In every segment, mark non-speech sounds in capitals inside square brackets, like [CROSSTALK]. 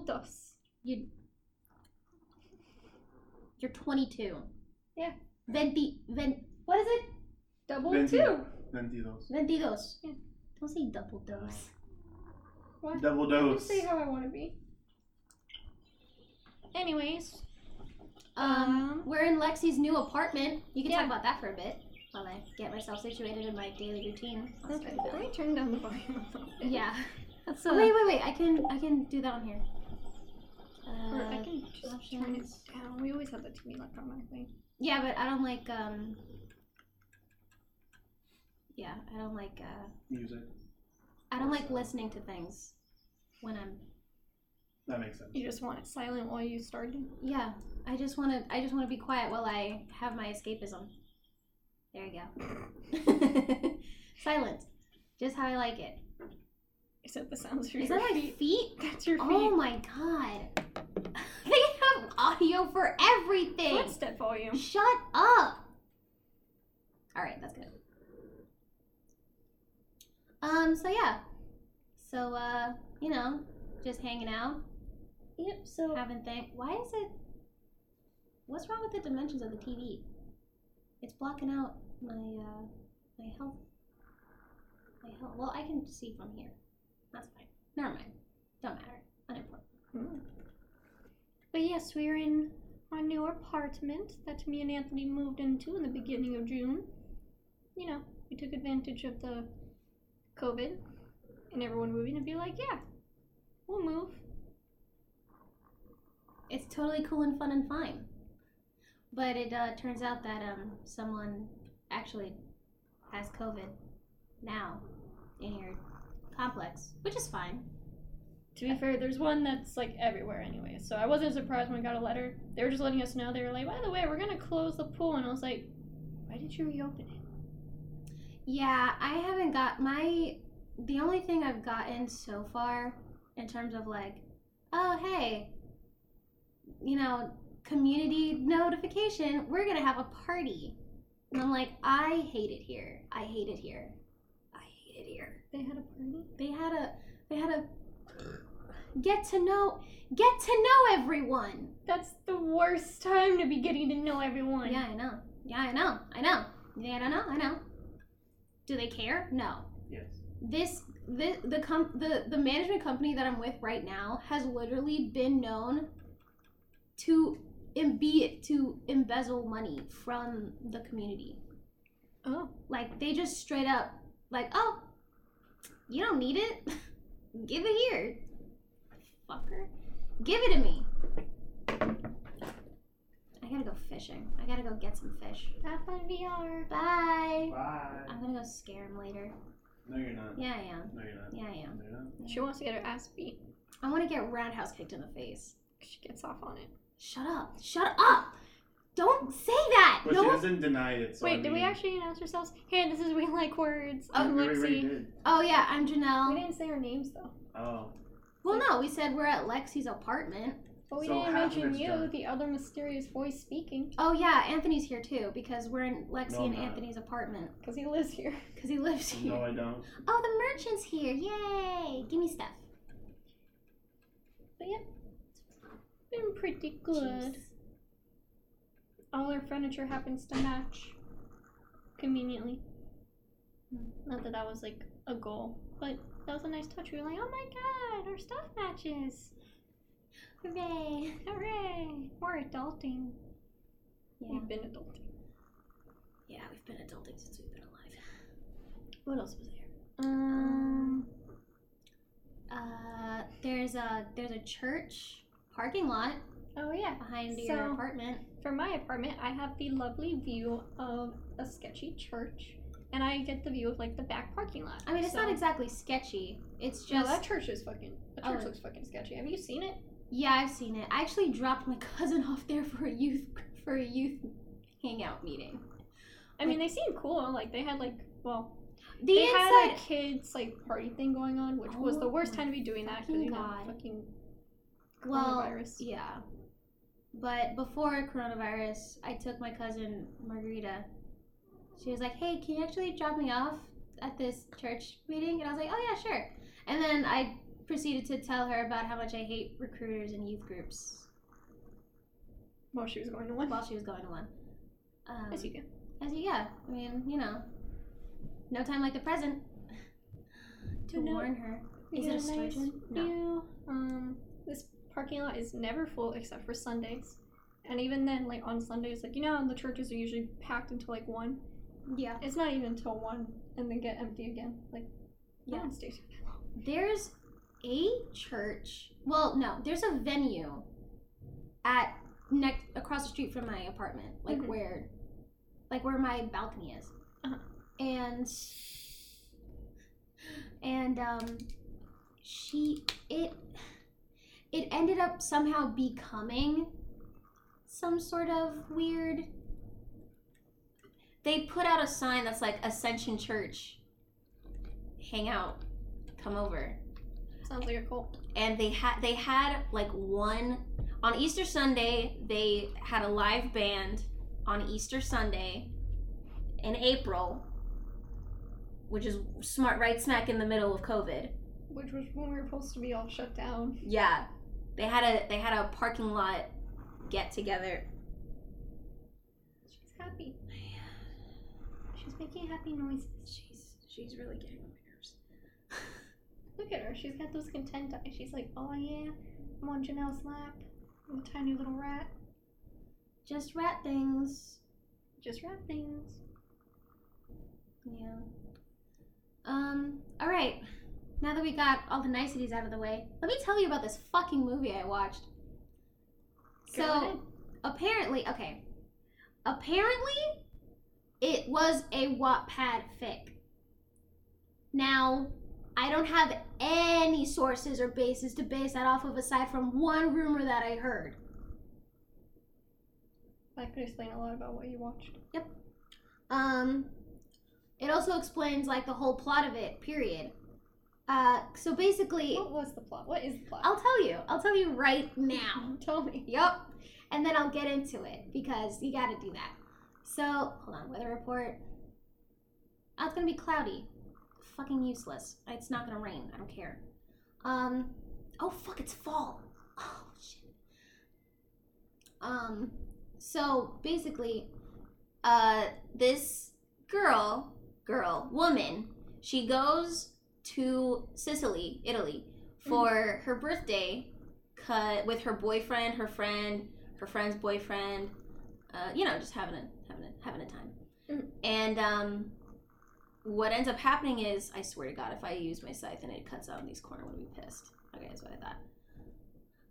I'm dos. you, you're 22. Yeah. Venti, ven, what is it? Double Venti- two. Ventidos. Ventidos. Yeah. Don't say double dose. What? Double dose. say how I want to be. Anyways, Um, Um, we're in Lexi's new apartment. You can Yeah. talk about that for a bit while I get myself situated in my daily routine. I'll okay. start Let me turn down the volume a little bit. Yeah. That's Oh, uh, wait, wait, wait. I can, I can do that on here. Or I Uh, can just turn it down. We always have the TV like automatically. Yeah, but I don't like um. Yeah, I don't like uh. Music. I don't like listening to things when I'm. That makes sense. You just want it silent while you started. Yeah, I just want to. I just want to be quiet while I have my escapism. There you go. [LAUGHS] [LAUGHS] Silent, just how I like it. Is that the sounds of Is your that my feet? feet? That's your feet. Oh my god! [LAUGHS] They have audio for everything. Footstep volume. Shut up! Alright, that's good. Um, so yeah. So, uh, you know, just hanging out, Yep. So having thing. Why is it. What's wrong with the dimensions of the TV? It's blocking out my, uh, my health. My health. Well, I can see from here. That's fine. Never mind. Don't matter. Unimportant. Hmm. But yes, we're in our new apartment that me and Anthony moved into in the beginning of June. You know, we took advantage of the COVID and everyone moving and be like, yeah, we'll move. it's totally cool and fun and fine. But it uh, turns out that um, someone actually has COVID now in your complex, which is fine. To be fair, there's one that's like everywhere anyway. So I wasn't surprised when I got a letter. They were just letting us know. They were like, by the way, we're gonna close the pool, and I was like, why did you reopen it? Yeah, I haven't got my. The only thing I've gotten so far in terms of like, oh, hey, you know, community notification, we're gonna have a party. And I'm like, I hate it here. I hate it here. I hate it here. They had a party. they had a they had a get to know get to know everyone. That's the worst time to be getting to know everyone. yeah i know. Yeah i know. I know. Yeah i don't know. I know. Do they care? No. Yes. this this the com- the the management company that i'm with right now has literally been known to imbe- to embezzle money from the community. Oh. like they just straight up like oh you don't need it [LAUGHS] give it here fucker give it to me i gotta go fishing i gotta go get some fish Have fun VR. bye Bye. i'm gonna go scare him later No, you're not. yeah i am No, you're not. yeah i am No, you're not. She wants to get her ass beat. i want to get roundhouse kicked in the face She gets off on it. shut up shut up don't say that But no she one- doesn't deny it. So I Wait, did we actually announce ourselves? Hey, this is We Like Words. Oh, I'm we already Lexi. oh yeah i'm Janelle. We didn't say our names though. Oh. well no we said we're at lexi's apartment But we So didn't mention you, done. the other mysterious voice speaking, oh yeah anthony's here too because we're in lexi No, and not. anthony's apartment because he lives here. [LAUGHS] because he lives here No, I don't. Oh, the merchant's here! Yay! Give me stuff. But yeah, been pretty good. Jeez. All our furniture happens to match conveniently. Not that that was like a goal, but that was a nice touch. We were like, oh my god, our stuff matches. Hooray! [LAUGHS] Hooray! We're adulting. Yeah. We've been adulting. yeah, we've been adulting since we've been alive. What else was there? Um, Uh, there's a there's a church parking lot oh yeah. behind So- your apartment. For my apartment, I have the lovely view of a sketchy church, and I get the view of like the back parking lot. I mean, it's So- not exactly sketchy. It's No, just that church is fucking. The oh. church Oh. looks fucking sketchy. Have you seen it? yeah, I've seen it. I actually dropped my [LAUGHS] cousin off there for a youth for a youth hangout meeting. I mean, they seem cool. Like they had like, well, The they had a kids like party thing going on, which was the Oh worst time to be doing that because you know God. fucking well, coronavirus. yeah. But before coronavirus, I took my cousin Margarita. She was like, "Hey, can you actually drop me off at this church meeting?" And I was like, "Oh yeah, sure." And then I proceeded to tell her about how much I hate recruiters and youth groups Well, she was going to one. while she was going to one. Um, As you do. as you, yeah, I mean, you know, no time like the present to know, warn her. Is it a room? No. Um, this parking lot is never full except for Sundays. And even then, like on Sundays, like you know, the churches are usually packed until like one. Yeah. It's not even until one, and then get empty again. Like, Yeah. stays here that long. There's a church. Well, no, there's a venue at next across the street from my apartment, like Mhm. where, like where my balcony is, Uh-huh. and and um, she it it ended up somehow becoming some sort of weird. They put out a sign that's like Ascension Church. Hang out, come over Sounds like a cult. and they had they had like one on Easter Sunday they had a live band on Easter Sunday in April which is smart right smack in the middle of COVID. Which was when we were supposed to be all shut down. Yeah. They had a they had a parking lot get together. She's happy. She's making happy noises. She's she's really getting on my nerves. [LAUGHS] Look at her. She's got those content eyes. She's like, oh yeah, I'm on Janelle's lap. I'm a tiny little rat. Just rat things. Just rat things. Yeah. Um, alright. Now that we got all the niceties out of the way, let me tell you about this fucking movie I watched. Go So, ahead. apparently, okay. Apparently, it was a Wattpad fic. Now, I don't have any sources or bases to base that off of aside from one rumor that I heard. That could explain a lot about what you watched. Yep. Um, it also explains like the whole plot of it. Period. Uh, so basically, What was the plot? What is the plot? I'll tell you. I'll tell you right [LAUGHS] now. Tell me. Yup. And then I'll get into it because you got to do that. So hold on. Weather report. Oh, it's gonna be cloudy. Fucking useless. It's not gonna rain. I don't care. Um. Oh fuck! It's fall. Oh shit. Um. So basically, uh, this girl, girl, woman, she goes to Sicily, Italy, for her birthday, with her boyfriend, her friend, her friend's boyfriend. Uh, you know, just having a having a having a time. Mhm. And um, what ends up happening is, I swear to God, if I use my scythe and it cuts out in these corners, I'm gonna be pissed. Okay, that's what I thought.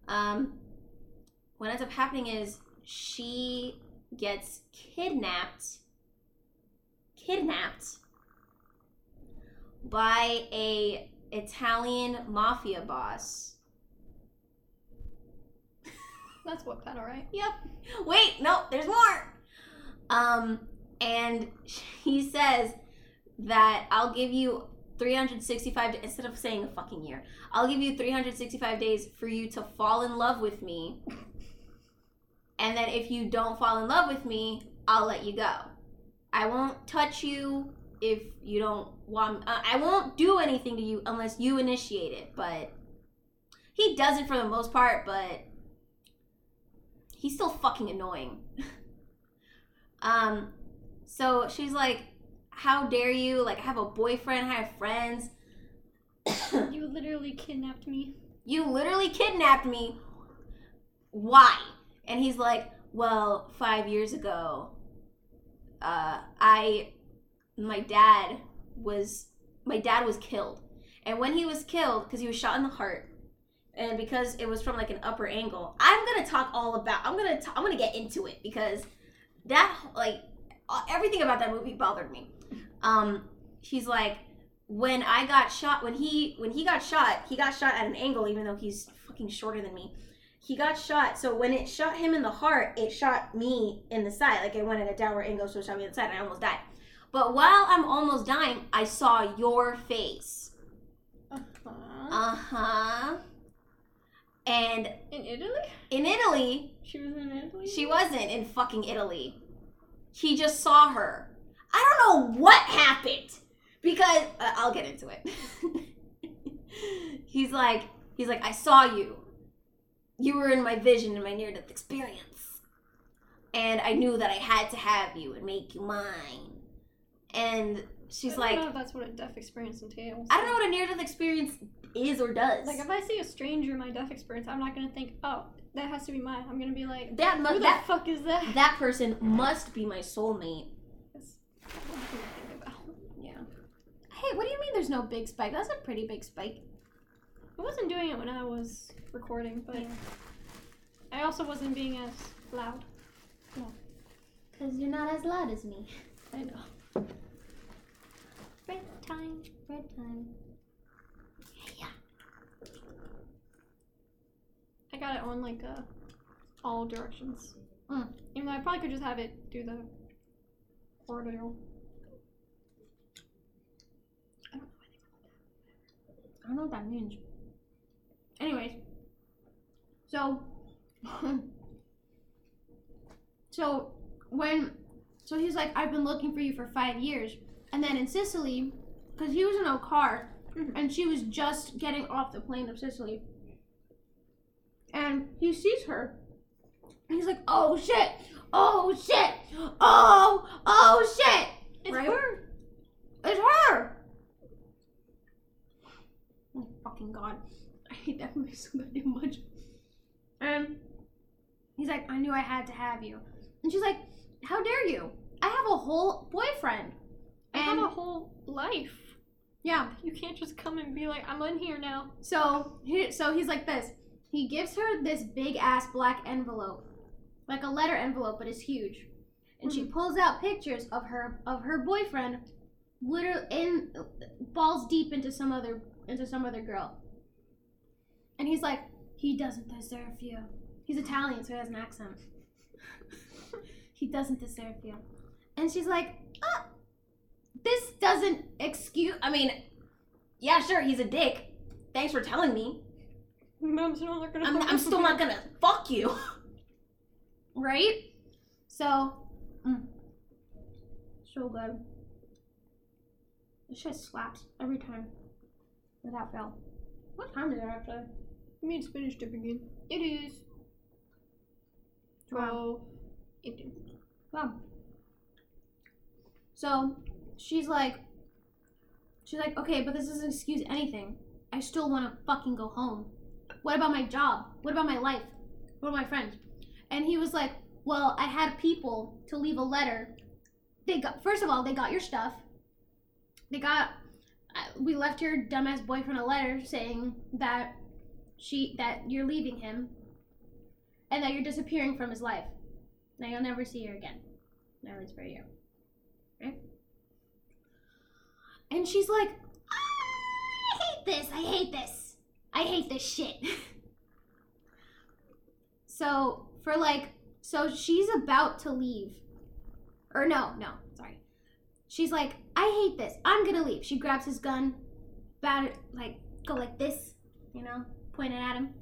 Um, what ends up happening is she gets kidnapped. Kidnapped by a Italian mafia boss. [LAUGHS] That's what pet, alright? Yep. Wait, no, there's more. Um, and [LAUGHS] he says that I'll give you 365 instead of saying a fucking year. I'll give you 365 days for you to fall in love with me. [LAUGHS] And then if you don't fall in love with me, I'll let you go. I won't touch you if you don't want uh, I won't do anything to you unless you initiate it, but he does it for the most part, but he's still fucking annoying. [LAUGHS] um, so she's like, "How dare you? Like, I have a boyfriend, I have friends. [COUGHS] You literally kidnapped me. you literally kidnapped me. Why?" And he's like, "Well, five years ago, uh, I, my dad was, my dad was killed, and when he was killed, because he was shot in the heart." and because it was from like an upper angle i'm gonna talk all about i'm gonna i'm gonna get into it because that like everything about that movie bothered me. Um he's like when i got shot when he when he got shot he got shot at an angle even though he's fucking shorter than me. He got shot so when it shot him in the heart it shot me in the side like it went at a downward angle so it shot me in the side and i almost died but while i'm almost dying i saw your face Uh-huh. uh huh. And In Italy? in Italy, She was in Italy? she wasn't in fucking Italy. He just saw her. I don't know what happened because uh, I'll get into it. [LAUGHS] he's like, he's like, I saw you. You were in my vision in my near-death experience, and I knew that I had to have you and make you mine. And she's I don't like, know if that's what a deaf experience entails. I don't know what a near-death experience is or does. Like, if I see a stranger in my deaf experience, I'm not gonna think, oh, that has to be mine. I'm gonna be like, that who mu- the that fuck is that? that person must be my soulmate. That's what I'm thinking about. Yeah. Hey, what do you mean there's no big spike? That's a pretty big spike. I wasn't doing it when I was recording, but I also wasn't being as loud. Because you're not as loud as me. I know. Red time, red time. Yeah. I got it on like uh, all directions. Mm. Even though I probably could just have it do the ordeal. I don't know what that means. Anyways, so [LAUGHS] so when so he's like, I've been looking for you for five years, and then in Sicily, because he was in a car, Mhm. and she was just getting off the plane of Sicily, and he sees her, and he's like, Oh shit, oh shit, oh oh shit, It's Right? her. it's her. Oh fucking god. I hate that movie so goddamn much. And he's like, I knew I had to have you. And she's like, How dare you? I have a whole boyfriend. I have a whole life. yeah, You can't just come and be like, I'm in here now. so he so he's like this. He gives her this big ass black envelope. Like a letter envelope, but it's huge. And she mm-hmm. pulls out pictures of her of her boyfriend literally in balls deep into some other into some other girl. And he's like, he doesn't deserve you. He's Italian, so he has an accent. [LAUGHS] he doesn't deserve you. And she's like, uh, this doesn't excuse. I mean, Yeah, sure, he's a dick. Thanks for telling me. I'm still not gonna. I'm, fuck I'm still you. not gonna fuck you. [LAUGHS] right? So, mm, so good. This shit slaps every time, without fail. What time is it actually? It means finished it again. It is. Twelve. Eighteen. Wow. So, she's like, she's like, okay, but this doesn't excuse anything. I still want to fucking go home. What about my job? What about my life? What about my friends? And he was like, well, I had people to leave a letter. They got first of all, they got your stuff. They got uh, we left your dumbass boyfriend a letter saying that she that you're leaving him and that you're disappearing from his life. Now you'll never see her again. That was for you. Right? And she's like, I hate this. I hate this. I hate this shit. [LAUGHS] so, for like, so she's about to leave. Or no, no, sorry. She's like, I hate this. I'm gonna leave. She grabs his gun, it, like, go like this, you know, pointing at him.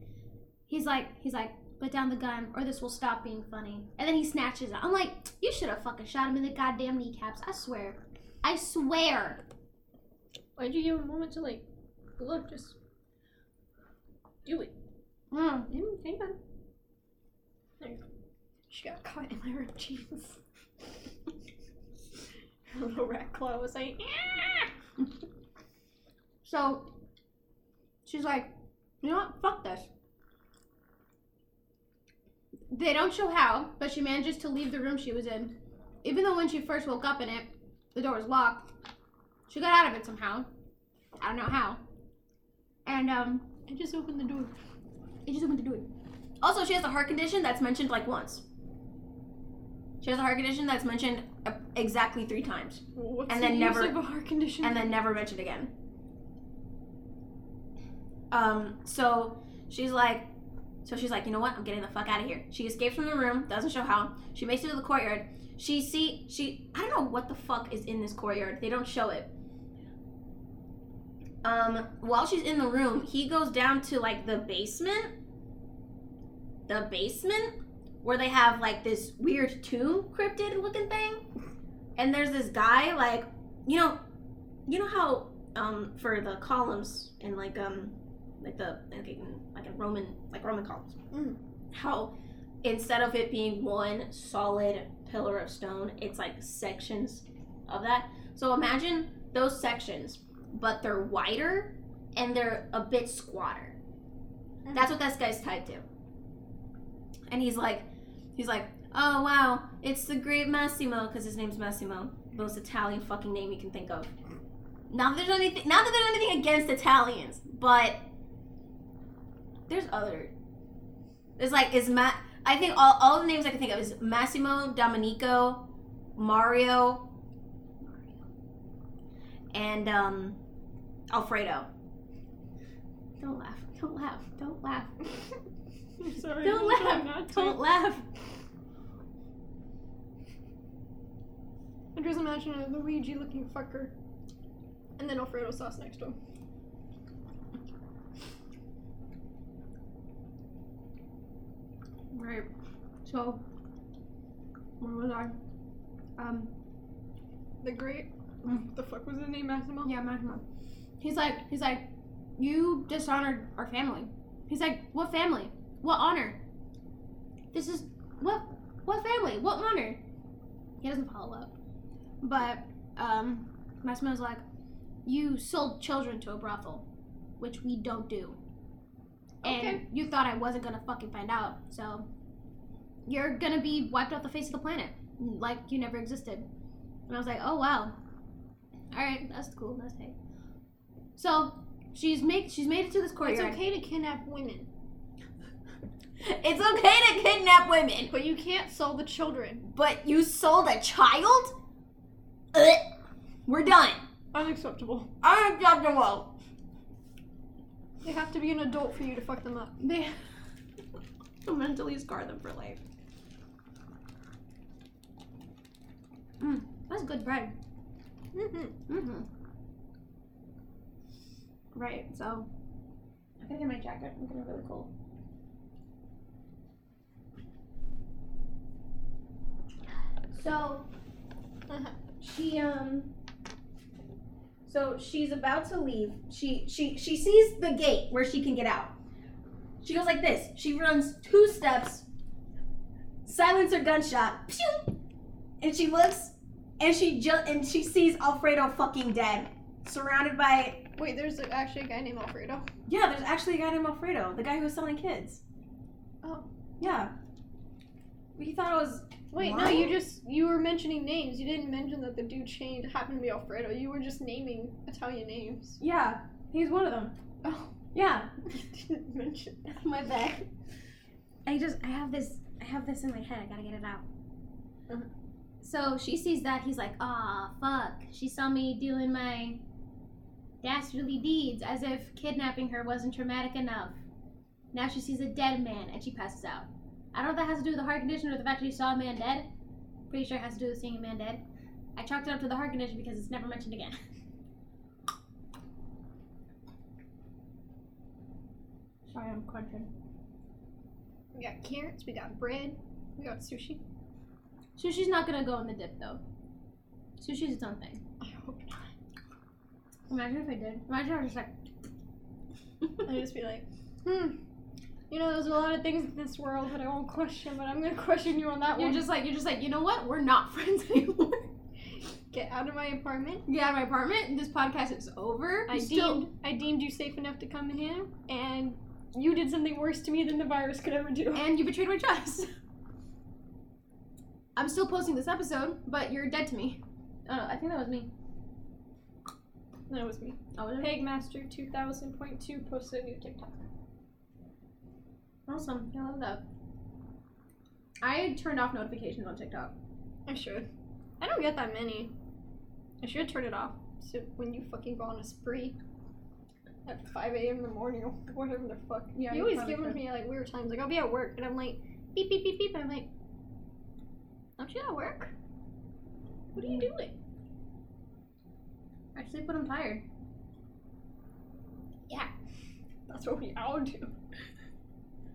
He's like, he's like, put down the gun or this will stop being funny. And then he snatches it. I'm like, you should have fucking shot him in the goddamn kneecaps. I swear. I swear. Why'd you give him a moment to like look? Just do it. Mm. Mm, hang on. There you go. She got caught in my ripped jeans. [LAUGHS] Her little rat claw was like, "Yeah." So she's like, you know what? Fuck this. They don't show how, but she manages to leave the room she was in. Even though when she first woke up in it, the door was locked. She got out of it somehow. I don't know how. And um, I just opened the door. it just opened the door. Also, she has a heart condition that's mentioned like once. She has a heart condition that's mentioned uh, exactly three times, What's And the then use never- of a heart condition? and then never mentioned again. Um, so she's like, so she's like, you know what? I'm getting the fuck out of here. She escapes from the room. Doesn't show how. She makes it to the courtyard. She see she. I don't know what the fuck is in this courtyard. They don't show it. Um, while she's in the room, he goes down to like the basement the basement where they have like this weird tomb cryptid looking thing. And there's this guy like you know you know how um for the columns and like um like the like like in Roman like Roman columns. Mm. How instead of it being one solid pillar of stone, it's like sections of that. So imagine those sections, but they're wider and they're a bit squatter. That's what this guy's tied to. And he's like, he's like, oh wow, it's the great Massimo because his name's Massimo, most Italian fucking name you can think of. Not that there's anything, not that there's anything against Italians, but there's other. There's like is Matt. I think all, all the names I can think of is Massimo, Domenico, Mario, and um, Alfredo. Don't laugh. Don't laugh. Don't laugh. I'm [LAUGHS] sorry. Don't laugh. Don't laugh. I just imagine a Luigi looking fucker. And then Alfredo sauce next to him. Right. So, where was I? Um, The great. Mm. The fuck was his name, Massimo? yeah, Maximo. He's like, he's like, you dishonored our family. He's like, what family? What honor? This is what? What family? What honor? He doesn't follow up. But um, Massimo's like, you sold children to a brothel, which we don't do. And Okay. you thought I wasn't gonna fucking find out, so you're gonna be wiped off the face of the planet, like you never existed. And I was like, oh wow, all right, that's cool, that's tight. So she's make she's made it to this court. It's okay to kidnap women, [LAUGHS] It's okay to kidnap women, but you can't sell the children. but you sold a child? Ugh. We're done. Unacceptable. Unacceptable. They have to be an adult for you to fuck them up. They [LAUGHS] Mentally scar them for life. That's good bread. Mm-hmm. Mm-hmm. Right. So I gotta get my jacket. I'm getting really cold. So Uh-huh. She um so she's about to leave. She she she sees the gate where she can get out. She goes like this. She runs two steps. Silencer gunshot. Pew! And she looks and she ju- and she sees Alfredo fucking dead. Surrounded by Wait, there's actually a guy named Alfredo. Yeah, there's actually a guy named Alfredo, the guy who was selling kids. Oh. Yeah. We thought it was Wait, no, you just you were mentioning names. You didn't mention that the dude changed happened to be Alfredo. You were just naming Italian names. Yeah, he's one of them. Oh, Yeah. [LAUGHS] you didn't mention that. my bag. I just I have this I have this in my head. I gotta get it out. Uh-huh. So she sees that he's like, ah, fuck. She saw me doing my dastardly deeds as if kidnapping her wasn't traumatic enough. Now she sees a dead man and she passes out. I don't know if that has to do with the heart condition or the fact that she saw a man dead. Pretty sure it has to do with seeing a man dead. I chalked it up to the heart condition because it's never mentioned again. [LAUGHS] Sorry, I'm crunching. We got carrots. We got bread. We got sushi. Sushi's not gonna go in the dip though. Sushi's its own thing. I hope not. Imagine if I did. Imagine [LAUGHS] I was just like, I'd just be like, hmm. You know, there's a lot of things in this world that I won't question, but I'm gonna question you on that you're one. just like, you're just like, you know what? We're not [LAUGHS] friends anymore. get out of my apartment. Get out of my apartment. This podcast is over. I still- deemed I deemed you safe enough to come in here, and you did something worse to me than the virus could ever do. and you betrayed my trust. [LAUGHS] I'm still posting this episode, but you're dead to me. Oh, I think that was me. That was me. Oh, was? Pegmaster 2000.2 posted a new TikTok. Awesome. I love that. I turned off notifications on TikTok. I should. I don't get that many. I should turn it off. So when you fucking go on a spree at 5 a.m. in the morning or whatever the fuck. Yeah, you you always give me like weird times. Like I'll be at work and I'm like beep beep beep beep. And I'm like, aren't you at work? What are you doing? I sleep when I'm tired. Yeah, that's what we all do.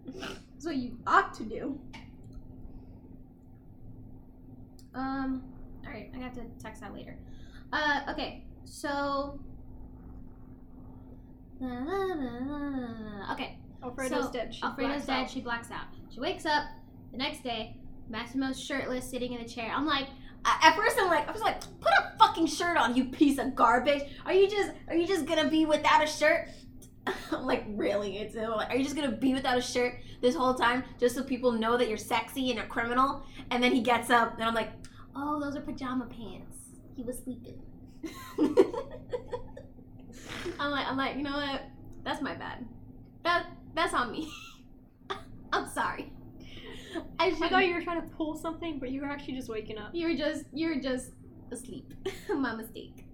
That's what you ought to do. Um, alright, I have to text that later. Uh, okay, so. Okay, Alfredo's So, dead. She Alfredo's dead. out. She blacks out. She wakes up the next day. Massimo's shirtless, sitting in a chair. I'm like, At first, I'm like, I was like, put a fucking shirt on, you piece of garbage. Are you just, are you just gonna be without a shirt? [LAUGHS] I'm like, really? It's like, are you just gonna be without a shirt this whole time just so people know that you're sexy and a criminal? And then he gets up, and I'm like, oh, those are pajama pants. He was sleeping. [LAUGHS] I'm like, I'm like, you know what? That's my bad. That that's on me. [LAUGHS] I'm sorry. I I thought you were trying to pull something, but you were actually just waking up. You're just you're just asleep. [LAUGHS] My mistake.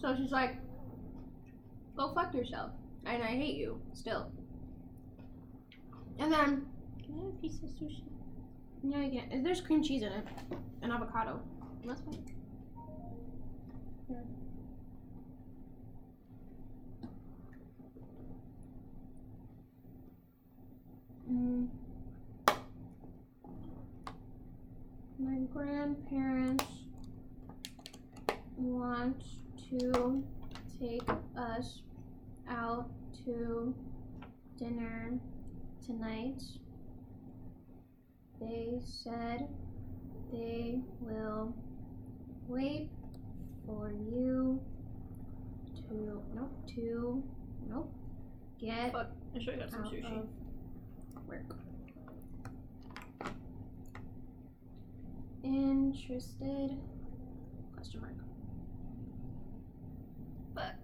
So she's like, go fuck yourself. And I hate you still. And then Can I have a piece of sushi? yeah, you can't. there's cream cheese in it. And avocado. That's fine. Mm. My grandparents want to take us out to dinner tonight. They said they will wait for you to nope to nope get Fuck. I should have got some sushi. work. Interested? Question mark. But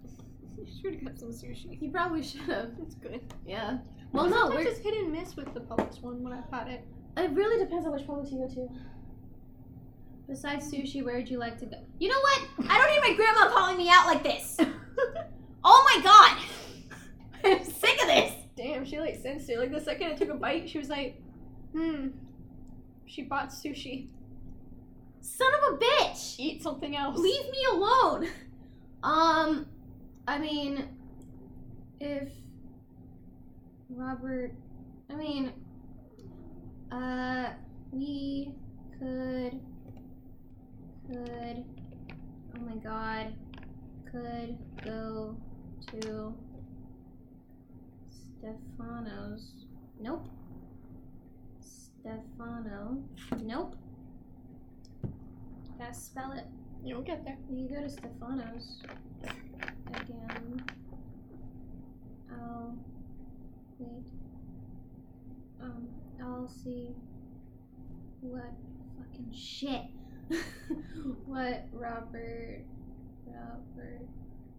[LAUGHS] you should have got some sushi. You probably should have. It's good. Yeah. Well, no, we're, it's hit and miss with the Publix one when I've had it. it really depends on which Publix you go to. Besides sushi, where would you like to go? You know what? I don't need my grandma calling me out like this. [LAUGHS] oh my god. I'm sick of this. Damn, she like sensed it. Like the second I took a bite, she was like, hmm. She bought sushi. Son of a bitch! Eat something else. Leave me alone. Um, I mean, if Robert, I mean, uh, we could, could, oh my god, could go to Stefano's. Nope. Stefano. Nope. Gotta spell it. You'll get there. We go to Stefano's again. I'll wait. Um, I'll see what fucking shit. [LAUGHS] what Robert Robert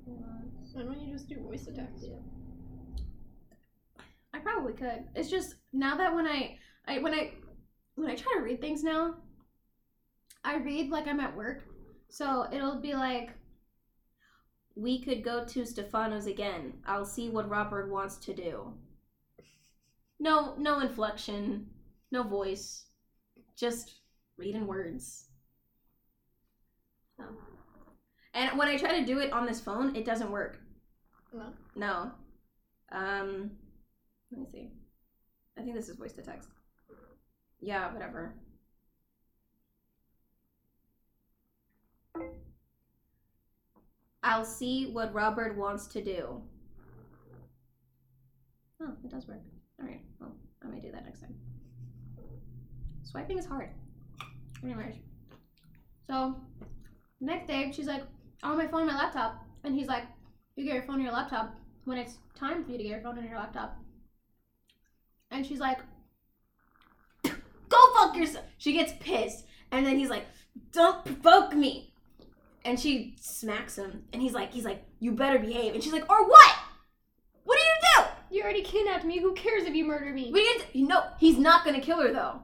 wants. Why don't you just do voice attacks? text? I probably could. It's just now that when I, I when I when I try to read things now, I read like I'm at work. So it'll be like We could go to Stefano's again. I'll see what Robert wants to do. No, no inflection, no voice, just reading words. Oh. And when I try to do it on this phone, it doesn't work. No. No. Um, let me see. I think this is voice to text. Yeah, whatever. I'll see what Robert wants to do. Oh, it does work. Alright, well, I may do that next time. Swiping is hard. Anyways. So, next day, she's like, on my phone my laptop. And he's like, you get your phone and your laptop when it's time for you to get your phone and your laptop. And she's like, [COUGHS] Go fuck yourself! She gets pissed. And then he's like, Don't provoke me! And she smacks him. And he's like, he's like, you better behave. And she's like, or what? What are you gonna do? You already kidnapped me. Who cares if you murder me? What are you gonna do? No, he's not gonna kill her though.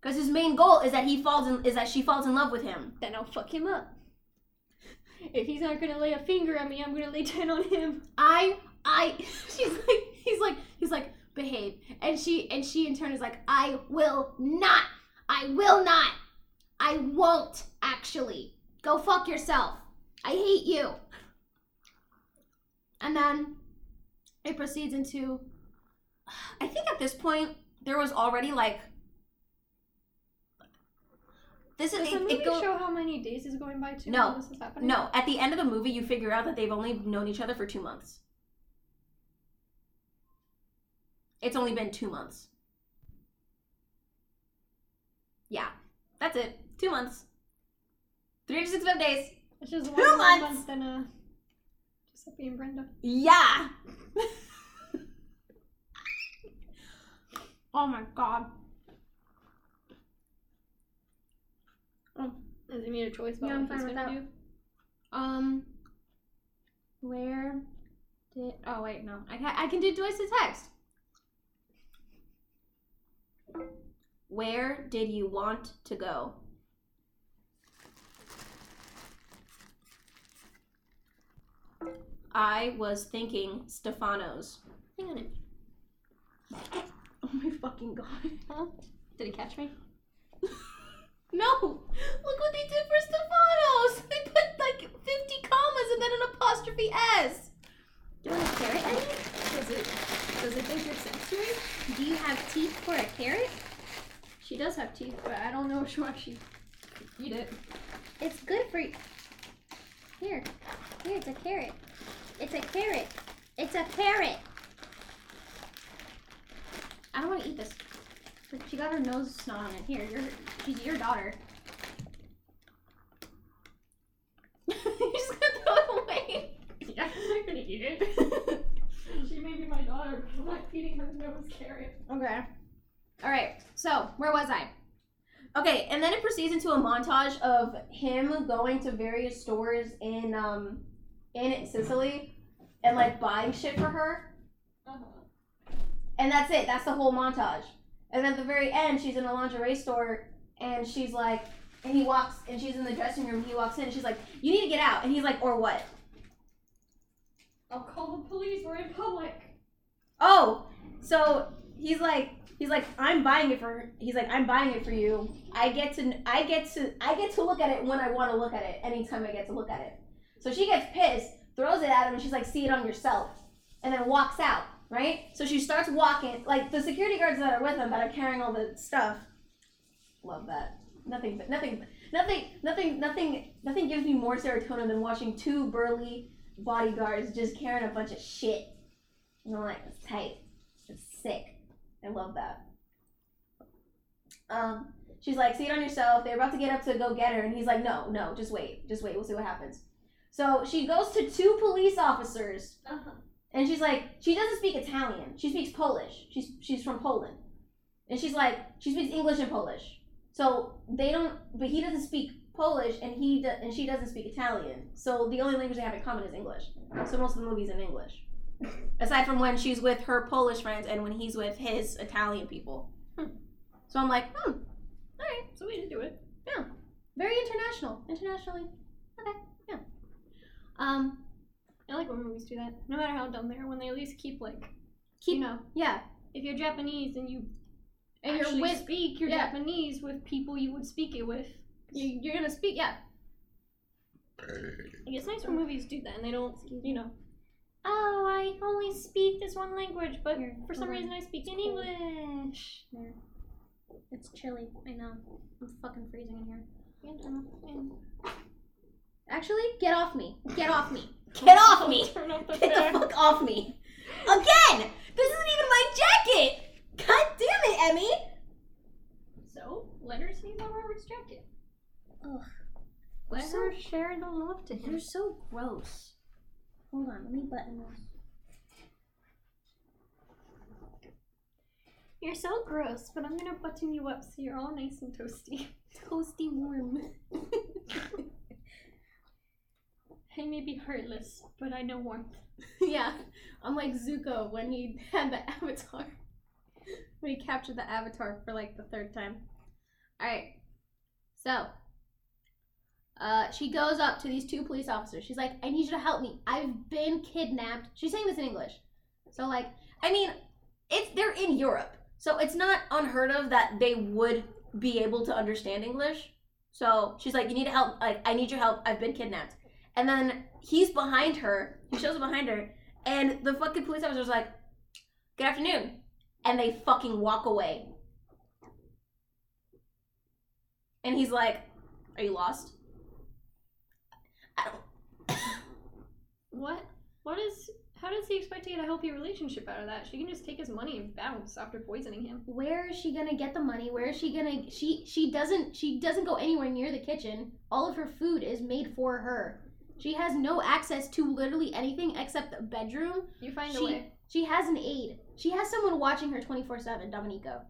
Because his main goal is that he falls in is that she falls in love with him. Then I'll fuck him up. If he's not gonna lay a finger at me, I'm gonna lay ten on him. I, I, [LAUGHS] she's like, he's like, he's like, behave. And she, and she in turn is like, I will not. I will not. I won't actually. Go fuck yourself. I hate you. And then it proceeds into I think at this point there was already like this is Does the it, movie it go, show how many days is going by too? No. this is happening? no at the end of the movie you figure out that they've only known each other for two months. It's only been two months. Yeah, that's it. Two months. 365 days. It's just one Two months. month than uh, Giuseppe and Brenda. Yeah. [LAUGHS] oh my god. Does he need a choice about Yeah, I'm what he's gonna do? Um, where did? Oh wait, no. I can I can do voice to text. Where did you want to go? I was thinking Stefano's. Hang on. a. [LAUGHS] Oh my fucking god. Huh? Did he catch me? [LAUGHS] No! Look what they did for Stefano's! They put like 50 commas and then an apostrophe S! Do you want a carrot? Eddie? Does it? Does it sense to me? Do you have teeth for a carrot? She does have teeth, but I don't know if she'll actually eat it. It's good for you. Here, here, it's a carrot. It's a carrot. It's a carrot. I don't want to eat this. She got her nose snot on it. Here, you're, she's your daughter. [LAUGHS] You're just gonna throw it away. [LAUGHS] Yeah, I'm not gonna eat it. [LAUGHS] she may be my daughter, but I'm not feeding her nose carrot. Okay. All right. So where was I? Okay, and then it proceeds into a montage of him going to various stores in um in Sicily and like buying shit for her. Uh-huh. And that's it. That's the whole montage. And then at the very end, she's in a lingerie store and she's like, and he walks, and she's in the dressing room. He walks in, and she's like, "You need to get out." And he's like, "Or what?" I'll call the police. We're in public. Oh, so he's like, he's like, "I'm buying it for." He's like, "I'm buying it for you. I get to, I get to, I get to look at it when I want to look at it. Anytime I get to look at it." So she gets pissed, throws it at him, and she's like, "See it on yourself," and then walks out. Right? So she starts walking, like the security guards that are with him that are carrying all the stuff. Love that. Nothing, but nothing, nothing, nothing, nothing, nothing gives me more serotonin than watching two burly bodyguards just carrying a bunch of shit. And I'm like, it's tight. It's sick. I love that. Um, she's like, see it on yourself. They're about to get up to go get her, and he's like, no, no, just wait, just wait. We'll see what happens. So she goes to two police officers, Uh-huh. and she's like, she doesn't speak Italian. She speaks Polish. She's she's from Poland, and she's like, she speaks English and Polish. So they don't, but he doesn't speak Polish, and he do, and she doesn't speak Italian. So the only language they have in common is English. So most of the movie's in English, aside from when she's with her Polish friends and when he's with his Italian people. Hmm. So I'm like, hmm, all right, so we to do it. Yeah, very international. Internationally. Okay. Yeah. Um. I like when movies do that. No matter how dumb they are, when they at least keep like, Keep. you know, Yeah. if you're Japanese and you And you're with. speak your yeah. Japanese with people you would speak it with. You, you're gonna speak. Yeah. Like, it's nice when movies do that and they don't, you know. Oh, I only speak this one language, but Here, for some hold on. reason I speak in cold. English. There. It's chilly. I know. I'm fucking freezing in here. And, um, and Actually, get off me. Get off me. [LAUGHS] get off me, turn up the get the fan. fuck off me, again. This isn't even my jacket. God damn it, Emmy. So, let her see about Robert's jacket. Ugh. Let So- her share the love to him. You're so gross. Hold on. Let me button this. You're so gross, but I'm gonna button you up so you're all nice and toasty. Toasty warm. [LAUGHS] I may be heartless, but I know warmth. [LAUGHS] yeah. I'm like Zuko when he had the [LAUGHS] avatar. when he captured the avatar for like the third time. Alright. So. Uh, she goes up to these two police officers. She's like, I need you to help me. I've been kidnapped. She's saying this in English. So, like, I mean, it's they're in Europe, so it's not unheard of that they would be able to understand English. So she's like, "You need to help. Like, I need your help. I've been kidnapped." And then he's behind her. He shows up behind her, and the fucking police officer's like, "Good afternoon." and they fucking walk away. And he's like, Are you lost? I don't. [COUGHS] What? What is? How does he expect to get a healthy relationship out of that? She can just take his money and bounce after poisoning him. Where is she gonna get the money? Where is she gonna? She she doesn't she doesn't go anywhere near the kitchen. All of her food is made for her. She has no access to literally anything except the bedroom. You find She a way. she has an aide. She has someone watching her twenty four seven. Domenico,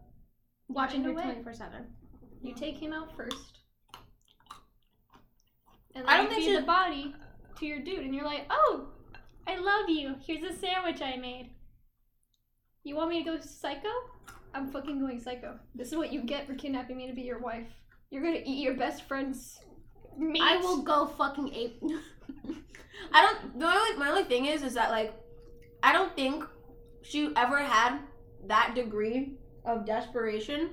watching her twenty four seven. You take him out first. And then I don't you think feed she- the body to your dude, and you're like, "Oh, I love you. Here's a sandwich I made. You want me to go psycho? I'm fucking going psycho. This is what you get for kidnapping me to be your wife. You're gonna eat your best friend's meat. I will go fucking ape. [LAUGHS] I don't. The only my only thing is, is that like, I don't think she ever had that degree of desperation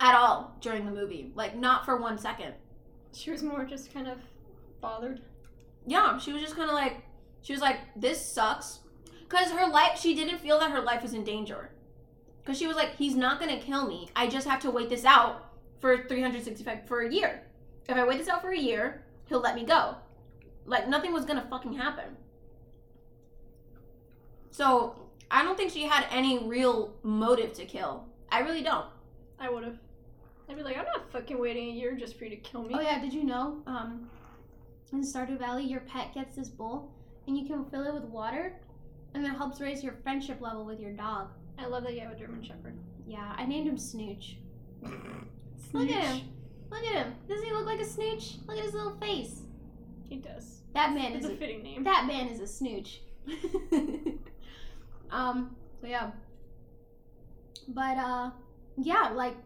at all during the movie. Like, not for one second. She was more just kind of bothered. Yeah, she was just kind of like, she was like, this sucks, because her life. She didn't feel that her life was in danger, because she was like, he's not gonna kill me. I just have to wait this out for 365 for a year. If I wait this out for a year, he'll let me go. Like nothing was gonna fucking happen. So I don't think she had any real motive to kill. I really don't. I would have. I'd be like, I'm not fucking waiting a year just for you to kill me. Oh yeah, did you know? Um, in Stardew Valley, your pet gets this bowl, and you can fill it with water, and that helps raise your friendship level with your dog. I love that you have a German Shepherd. Yeah, I named him Snooch. Look at him. Look at him. Doesn't he look like a snooch? Look at his little face. He does. That man It's is a a, fitting name. that man is a snooch. [LAUGHS] um. So yeah. But uh, yeah, like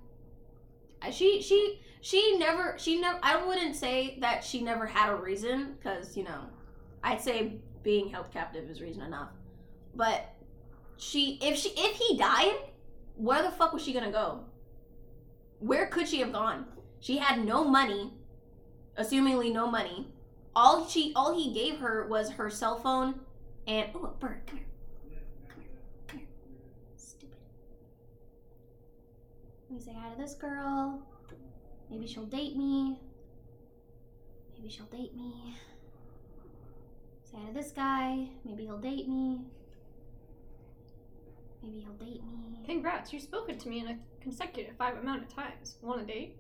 uh, she she she never she never I wouldn't say that she never had a reason because you know I'd say being held captive is reason enough. But she if she if he died, where the fuck was she gonna go? Where could she have gone? She had no money, assumingly no money. All she all he gave her was her cell phone and oh a bird, come here. Come here. Come here. Stupid. let me say hi to this girl. Maybe she'll date me. Maybe she'll date me. Say hi to this guy. Maybe he'll date me. Maybe he'll date me. Congrats, you've spoken to me in a consecutive five amount of times. Want a date?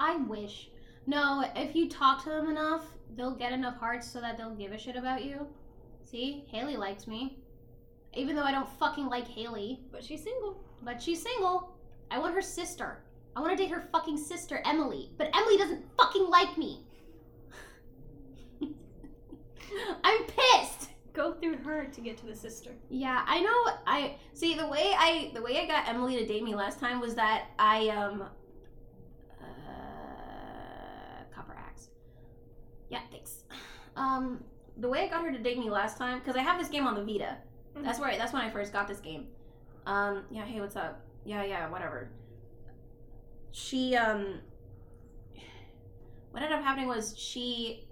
I wish. No, if you talk to them enough, they'll get enough hearts so that they'll give a shit about you. See, Haley likes me. Even though I don't fucking like Haley, But she's single. but she's single. I want her sister. I want to date her fucking sister, Emily. But Emily doesn't fucking like me. [LAUGHS] I'm pissed. Go through her to get to the sister. Yeah, I know. I see the way I the way I got Emily to date me last time was that I um uh, copper axe. Yeah, thanks. Um, the way I got her to date me last time because I have this game on the Vita. That's where that's when I first got this game. Um, yeah. Hey, what's up? Yeah, yeah, whatever. She um. What ended up happening was she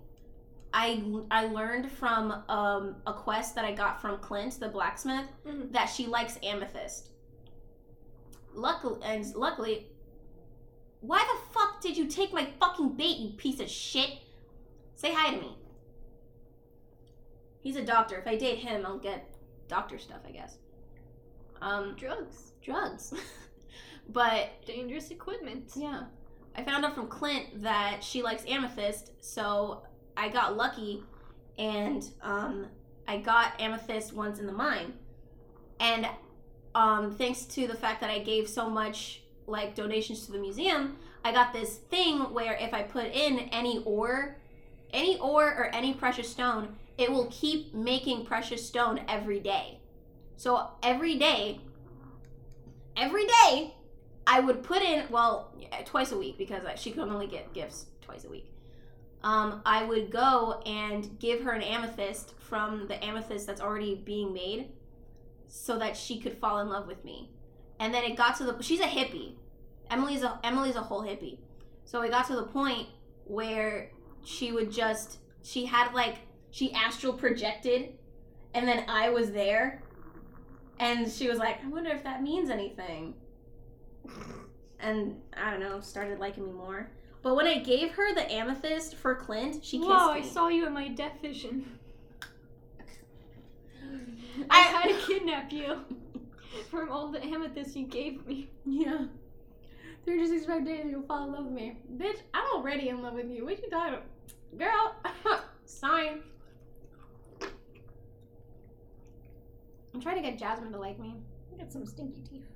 I I learned from um, a quest that I got from Clint, the blacksmith, Mhm. that she likes amethyst. Luckily, and luckily, why the fuck did you take my fucking bait, you piece of shit? Say hi to me. He's a doctor. If I date him, I'll get doctor stuff, I guess. Um, Drugs. drugs. [LAUGHS] but Dangerous equipment. yeah. I found out from Clint that she likes amethyst, so I got lucky and um, I got amethyst once in the mine. And um, thanks to the fact that I gave so much like donations to the museum, I got this thing where if I put in any ore, any ore or any precious stone, it will keep making precious stone every day. So every day, every day, I would put in well twice a week because she could only get gifts twice a week. Um, I would go and give her an amethyst from the amethyst that's already being made, so that she could fall in love with me. And then it got to the she's a hippie. Emily's a Emily's a whole hippie. So it got to the point where she would just she had like she astral projected, and then I was there, And she was like, I wonder if that means anything. And I don't know, started liking me more. But when I gave her the amethyst for Clint, she kissed Whoa, I saw you in my death vision. [LAUGHS] I I- had to [LAUGHS] kidnap you from all the amethysts you gave me. Yeah. 365 days you'll fall in love with me. Bitch, I'm already in love with you. What you talking about? Girl, [LAUGHS] sign. I'm trying to get Jasmine to like me. I got some stinky teeth.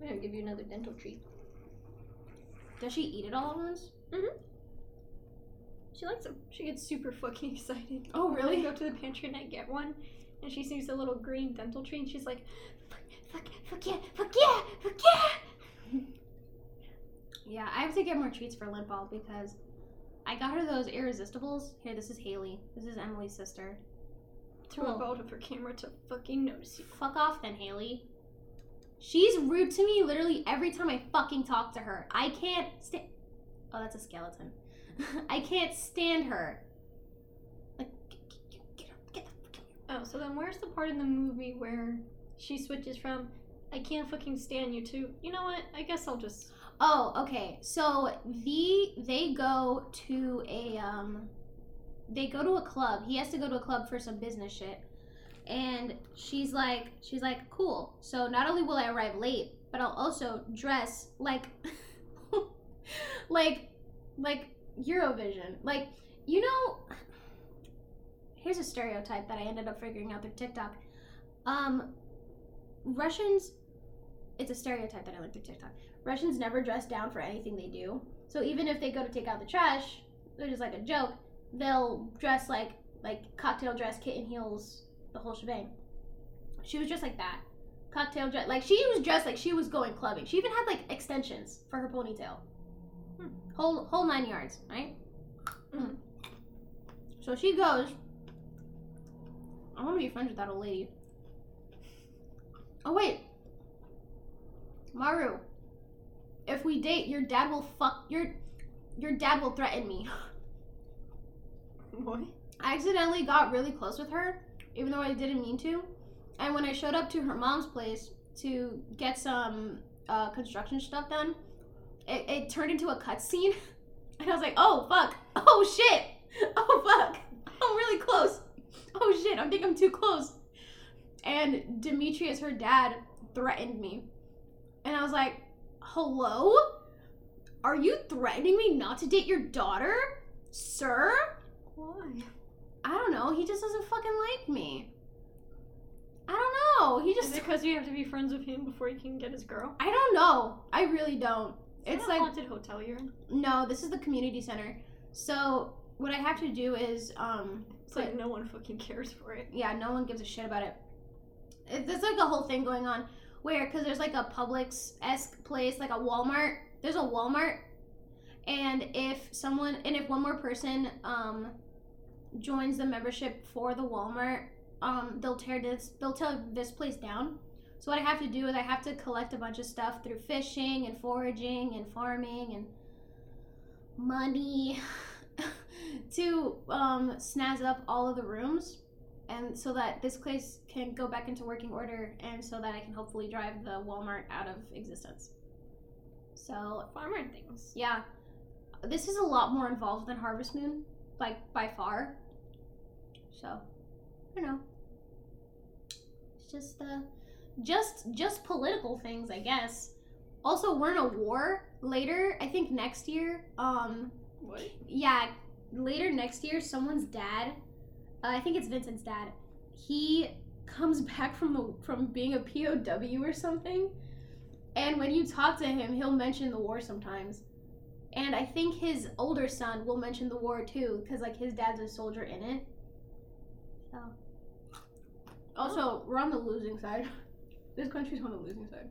I'm gonna give you another dental treat. Does she eat it all at once? Mm-hmm. She likes them. She gets super fucking [LAUGHS] excited. Oh, really? I go to the pantry and I get one, and she sees a little green dental tree, and she's like, "Fuck, fuck, fuck yeah, fuck yeah, fuck yeah!" [LAUGHS] Yeah, I have to get more treats for Limpal because I got her those irresistibles. Here, this is Haley. This is Emily's sister. Throw Cool. up out of her camera to fucking notice you. Fuck off then, Haley. She's rude to me literally every time I fucking talk to her. I can't stand. Oh, that's a skeleton. [LAUGHS] I can't stand her. Like, get, get, get, the. Oh, so then where's the part in the movie where she switches from "I can't fucking stand you" to "You know what? I guess I'll just." Oh, okay. So the they go to a um they go to a club. He has to go to a club for some business shit. And she's like she's like, "Cool. So not only will I arrive late, but I'll also dress like [LAUGHS] like like Eurovision. Like, you know, here's a stereotype that I ended up figuring out through TikTok. Um Russians it's a stereotype that I learned through TikTok. Russians never dress down for anything they do. So even if they go to take out the trash, which is like a joke, they'll dress like like cocktail dress, kitten heels, the whole shebang. She was just like that. Cocktail dress, like she was dressed like she was going clubbing. She even had like extensions for her ponytail. Hmm. Whole whole nine yards, right? Mhm. So she goes. I want to be friends with that old lady. Oh wait, Maru, if we date, your dad will fuck your your dad will threaten me. What? I accidentally got really close with her, even though I didn't mean to. And when I showed up to her mom's place to get some uh, construction stuff done, it, it turned into a cutscene. [LAUGHS] And I was like, oh, fuck. Oh, shit. [LAUGHS] Oh, fuck. I'm really close. Oh, shit. I think I'm too close. And Demetrius, her dad, threatened me. And I was like, hello? Are you threatening me not to date your daughter? Sir? Why? I don't know. He just doesn't fucking like me. I don't know. He Is just. it because you have to be friends with him before you can get his girl? I don't know. I really don't. Is It's that a like haunted hotel you're in. no. This is the community center. So what I have to do is um. It's like no one fucking cares for it. Yeah, no one gives a shit about it. it there's like a whole thing going on where because there's like a Publix esque place, like a Walmart. There's a Walmart, and if someone and if one more person um joins the membership for the Walmart, um they'll tear this they'll tear this place down. So what I have to do is I have to collect a bunch of stuff through fishing and foraging and farming and money [LAUGHS] to um, snazz up all of the rooms and so that this place can go back into working order and so that I can hopefully drive the Walmart out of existence. So, Farmer things. yeah. This is a lot more involved than Harvest Moon, like by far. So, I don't know. It's just uh just just political things, I guess. Also, we're in a war later, I think next year. Um What? yeah, later next year, someone's dad, uh, I think it's Vincent's dad, he comes [LAUGHS] back from the from being a POW or something, and when you talk to him, he'll mention the war sometimes, and I think his older son will mention the war too, because like his dad's a soldier in it. So, also, we're on the losing side. [LAUGHS] This country's on the losing side.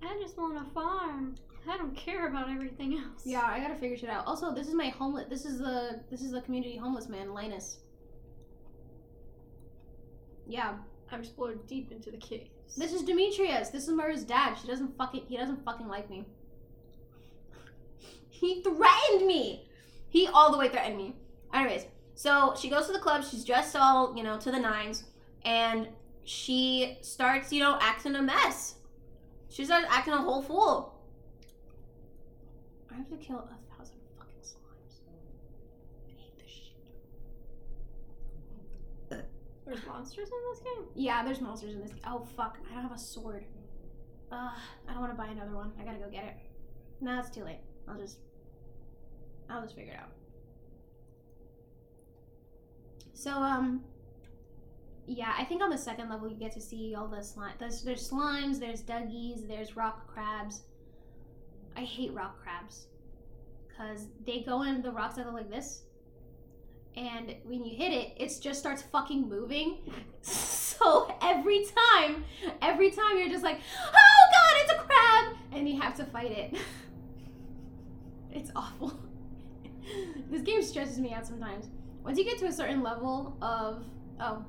I just want to farm. I don't care about everything else. Yeah, I gotta figure shit out. Also, this is my homeless. This is the this is the community homeless man, Linus. Yeah, I've explored deep into the caves. this is Demetrius. This is Maru's dad. She doesn't fucking. He doesn't fucking like me. He threatened me. He all the way threatened me. Anyways, so she goes to the club. She's dressed all you know to the nines, and she starts, you know, acting a mess. She starts acting a whole fool. I have to kill a thousand fucking slimes. I hate this shit. There's monsters in this game? Yeah, there's monsters in this. Oh fuck! I don't have a sword. Ugh, I don't want to buy another one. I gotta go get it. No, it's too late. I'll just, I'll just figure it out. So um, yeah, I think on the second level you get to see all the slime. There's there's slimes, there's duggies, there's rock crabs. I hate rock crabs, cause they go in the rocks that go like this, and when you hit it, it just starts fucking moving. [LAUGHS] So every time, every time you're just like, oh god, it's a crab, and you have to fight it. [LAUGHS] it's awful. [LAUGHS] this game stresses me out sometimes. Once you get to a certain level of oh,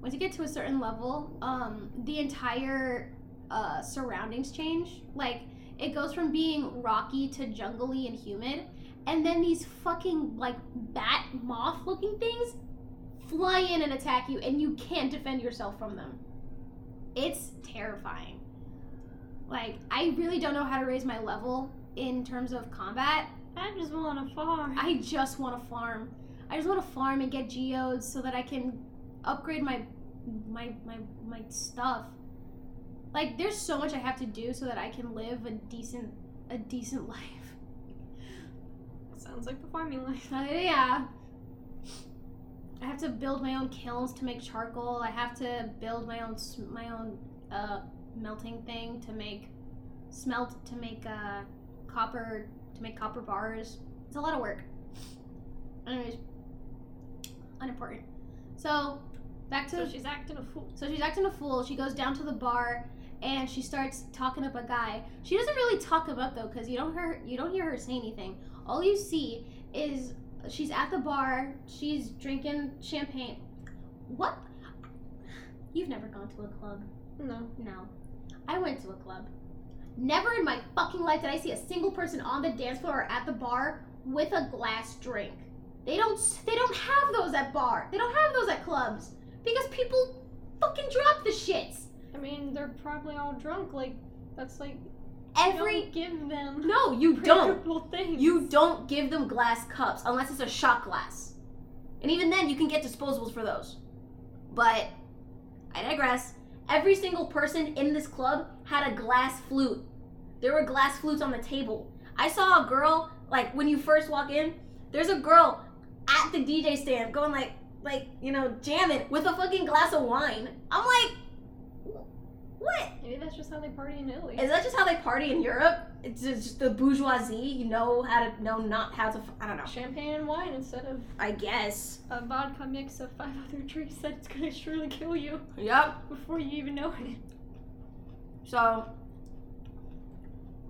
once you get to a certain level, um, the entire uh, surroundings change. Like it goes from being rocky to jungly and humid, and then these fucking like bat moth looking things fly in and attack you, and you can't defend yourself from them. It's terrifying. Like, I really don't know how to raise my level in terms of combat. I just want to farm. I just want to farm. I just want to farm and get geodes so that I can upgrade my my my my stuff. Like, there's so much I have to do so that I can live a decent a decent [LAUGHS] life. Sounds like the farming life. [LAUGHS] Uh, yeah. I have to build my own kilns to make charcoal. I have to build my own my own uh, melting thing to make smelt to make uh, copper to make copper bars. It's a lot of work. Anyways, unimportant. So back to So she's acting a fool. so she's acting a fool. She goes down to the bar and she starts talking up a guy. She doesn't really talk him up though, because you don't hear you don't hear her say anything. All you see is she's at the bar. She's drinking champagne. What? You've never gone to a club? No. No. I went to a club. Never in my fucking life did I see a single person on the dance floor or at the bar with a glass drink. They don't they don't have those at bar. They don't have those at clubs because people fucking drop the shits. I mean, they're probably all drunk. Like, that's like. Every don't give them. [LAUGHS] No, you [LAUGHS] don't. things. You don't give them glass cups unless it's a shot glass. And even then, you can get disposables for those. But I digress. Every single person in this club had a glass flute. There were glass flutes on the table. I saw a girl, like when you first walk in, there's a girl at the DJ stand going like, like, you know, jamming with a fucking glass of wine. I'm like, what? Maybe that's just how they party in Italy. Is that just how they party in Europe? It's just the bourgeoisie. You know how to know not how to. I don't know. Champagne and wine instead of I guess. a vodka mix of five other drinks that's gonna surely kill you Yep. before you even know it. So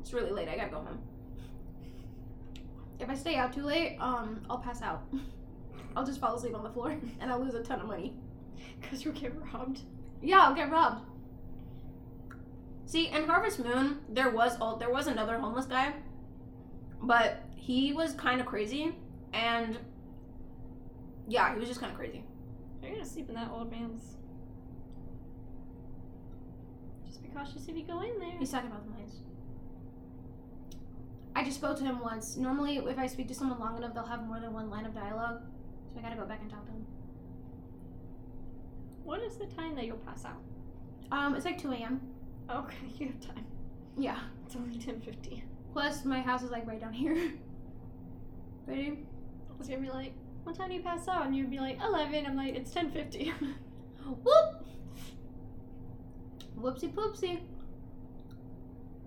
it's really late. I gotta go home. If I stay out too late, um, I'll pass out. [LAUGHS] I'll just fall asleep on the floor [LAUGHS] and I'll lose a ton of money. [LAUGHS] Because you'll get robbed. Yeah, I'll get robbed. See, in Harvest Moon, there was all there was another homeless guy, but he was kind of crazy, and yeah, he was just kind of crazy. You're gonna sleep in that old man's. Just be cautious if you go in there. He's talking about the mines. I just spoke to him once. Normally, if I speak to someone long enough, they'll have more than one line of dialogue. So I gotta go back and talk to him. What is the time that you'll pass out? Um, it's like 2 a.m. Okay, [LAUGHS] you have time. Yeah. It's only ten fifty. Plus, my house is like right down here. [LAUGHS] Ready? I was gonna be like, what time do you pass out? And you'd be like, eleven. I'm like, it's ten fifty. [LAUGHS] Whoop! Whoopsie poopsie.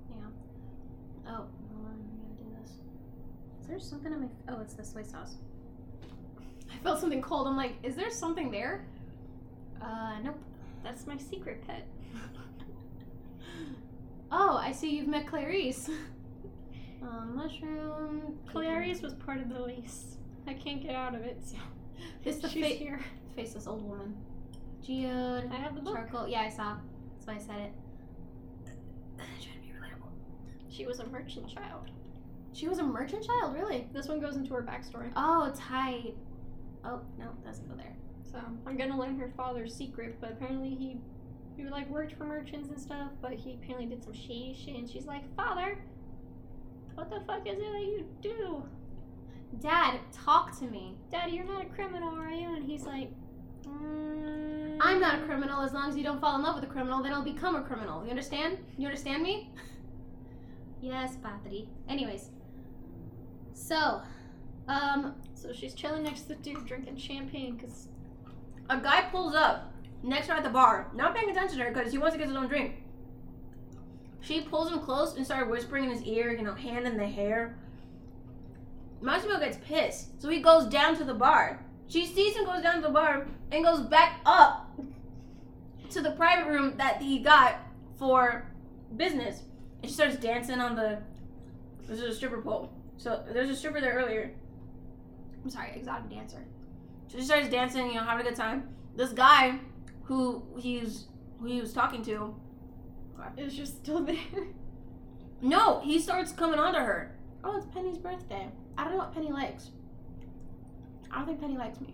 Yeah. Oh, hold on. I'm gonna do this. Is there something in my. Oh, it's the soy sauce. I felt something cold. I'm like, is there something there? Uh, nope. That's my secret pet. Oh, I see you've met Clarice. um, [LAUGHS] mushroom. Clarice was part of the lease. I can't get out of it. So [LAUGHS] This [LAUGHS] the she's fa- here. faceless old woman. Geode. I have the book. Charcoal. Yeah, I saw. That's why I said it. [SIGHS] Trying to be relatable. She was a merchant child. She was a merchant child, really? This one goes into her backstory. Oh, tight. Oh, no, doesn't go there. So I'm gonna learn her father's secret, but apparently he who like worked for merchants and stuff, but he apparently did some shady shit. And she's like, "Father, what the fuck is it that you do? Dad, talk to me. Daddy, you're not a criminal, are you?" And he's like, mm, I'm not a criminal as long as you don't fall in love with a criminal, then I'll become a criminal. You understand? You understand me? [LAUGHS] yes, Patri. Anyways. So, um, So she's chilling next to the dude drinking champagne because A guy pulls up next to her at the bar, not paying attention to her because he wants to get his own drink. She pulls him close and started whispering in his ear, you know, hand in the hair. Massimo gets pissed, so he goes down to the bar. She sees him goes down to the bar and goes back up to the private room that he got for business. And she starts dancing on the. This is a stripper pole. So there's a stripper there earlier. I'm sorry, exotic dancer. So she starts dancing, you know, having a good time. This guy who he's who he was talking to, is just still there. no, he starts coming onto her. oh, it's Penny's birthday. I don't know what Penny likes. I don't think Penny likes me.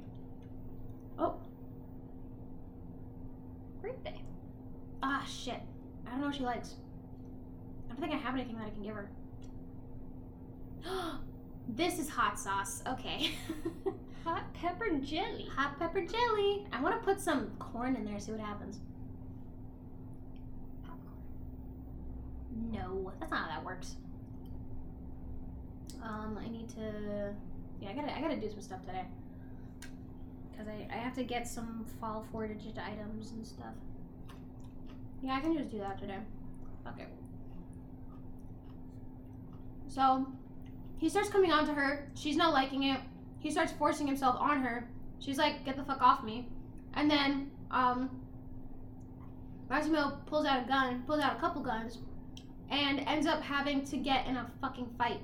Oh, Birthday. ah, shit. I don't know what she likes. I don't think I have anything that I can give her. [GASPS] this is hot sauce. Okay. [LAUGHS] Hot pepper jelly. hot pepper jelly. I want to put some corn in there, see what happens. No, that's not how that works. Um, I need to. Yeah, I gotta. I gotta do some stuff today. Cause I, I have to get some fall four digit items and stuff. Yeah, I can just do that today. It. So, he starts coming on to her. She's not liking it. He starts forcing himself on her. She's like, "Get the fuck off me!" And then, um, Massimo pulls out a gun, pulls out a couple guns, and ends up having to get in a fucking fight.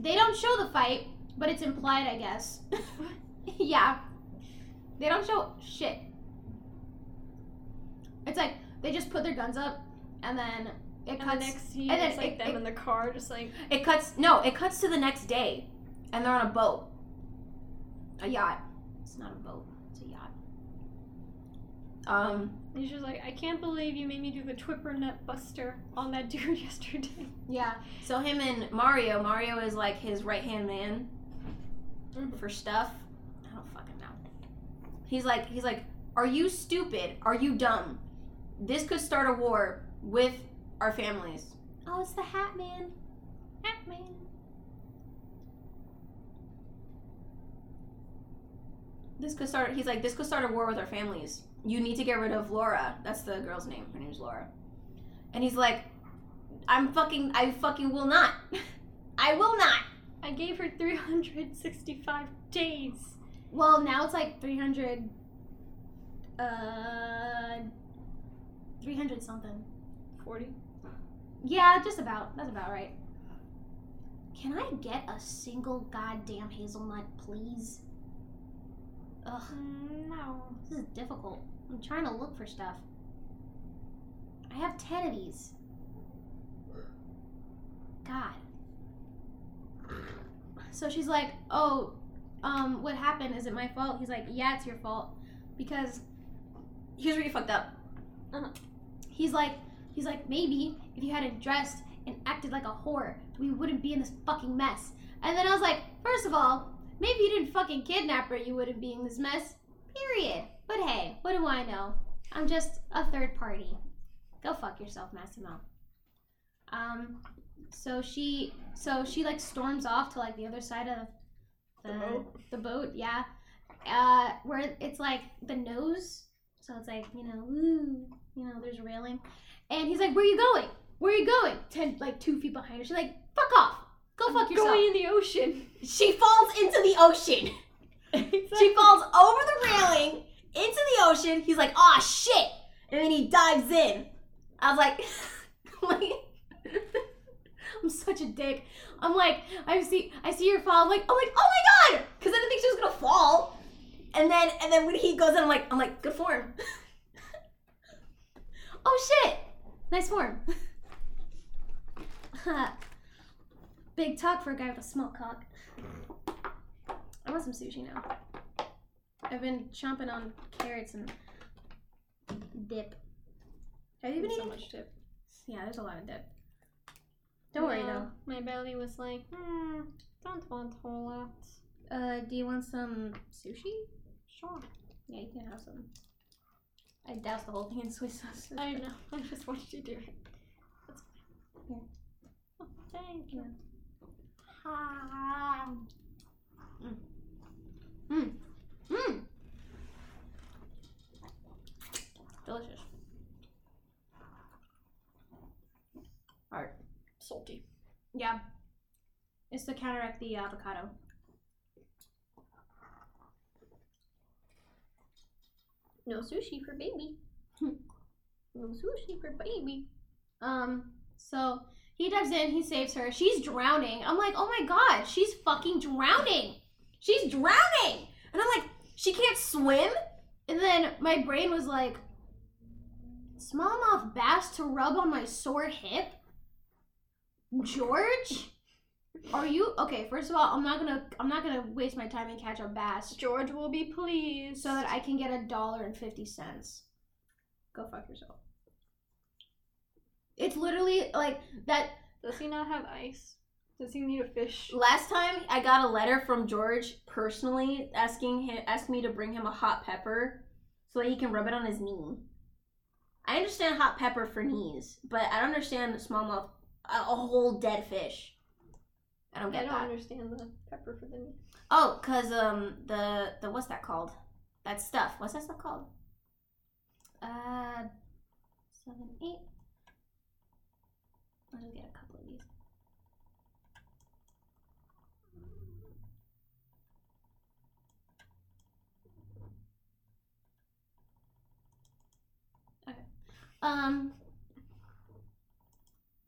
They don't show the fight, but it's implied, I guess. [LAUGHS] yeah. They don't show shit. It's like they just put their guns up, and then it cuts. And the next scene and then is like it- them it- in the car, just like It cuts no, it cuts to the next day, and they're on a boat, a yacht. It's not a boat. It's a yacht. Um, he's just like, I can't believe you made me do the Twipper nut buster on that [LAUGHS] dude yesterday. Yeah. so him and Mario, Mario is like his right hand man Mhm. for stuff. I don't fucking know. He's like, he's like, are you stupid? Are you dumb? This could start a war with our families. Oh, it's the Hat Man. Hat Man. This could start. He's like, this could start a war with our families. You need to get rid of Laura. That's the girl's name. Her name's Laura. And he's like, I'm fucking. I fucking will not. [LAUGHS] I will not. I gave her 365 days. Well, now it's like 300. Uh. 300 something. 40. Yeah, just about. That's about right. Can I get a single goddamn hazelnut, please? Ugh, no. this is difficult. I'm trying to look for stuff. I have 10 of these. God. So she's like, "Oh, um, what happened? Is it my fault?" He's like, "Yeah, it's your fault." Because He's really fucked up. he's like, he's like, maybe if you hadn't dressed and acted like a whore, we wouldn't be in this fucking mess. And then I was like, first of all, maybe you didn't fucking kidnap her, you wouldn't be in this mess. Period. But hey, what do I know? I'm just a third party. Go fuck yourself, Massimo. Um, so she, so she like storms off to like the other side of the, The boat? the boat, yeah. Uh, where it's like the nose, so it's like you know, ooh, you know, there's a railing, and he's like, "Where are you going? Where are you going?" Ten, like two feet behind her. She's like, "Fuck off! Go fuck yourself." Going in the ocean. She falls into the ocean. [LAUGHS] She falls over the railing into the ocean. He's like, "Oh shit!" And then he dives in. I was like, [LAUGHS] like [LAUGHS] I'm such a dick. I'm like, I see, I see her fall. I'm like, I'm like, oh my god! because I didn't think she was gonna fall. And then, and then when he goes in, I'm like, I'm like, good form. Oh shit! Nice form. Uh, Big talk for a guy with a small cock. I want some sushi now. I've been chomping on carrots and dip. Have you been so eating? much dip. Yeah, there's a lot of dip. Don't worry though. My belly was like, hmm, don't want a whole lot. Uh, do you want some sushi? Sure. Yeah, you can have some. I doused the whole thing in soy sauce. I know. [LAUGHS] I just watched you do it. That's fine. Here. Oh, thank you. Mmm. Mmm. Delicious. Alright. Salty. Yeah. It's to counteract the avocado. No sushi for baby. [LAUGHS] No sushi for baby. Um, so he dives in, he saves her. She's drowning. I'm like, oh my god, she's fucking drowning. She's drowning. And I'm like, she can't swim? And then my brain was like, smallmouth bass to rub on my sore hip? George? Are you okay? First of all, I'm not gonna I'm not gonna waste my time and catch a bass George will be pleased. so that I can get a dollar and fifty cents. Go fuck yourself. It's literally like that Does he not have ice? Does he need a fish? Last time I got a letter from George personally asking him asking me to bring him a hot pepper so that he can rub it on his knee. I understand hot pepper for knees, but I don't understand smallmouth a, a whole dead fish. I don't get that. I don't that. understand the pepper for the knee. Oh, cause um the the what's that called? That stuff. What's that stuff called? Uh, seven, eight. I'll just get a couple of these. Okay. Um.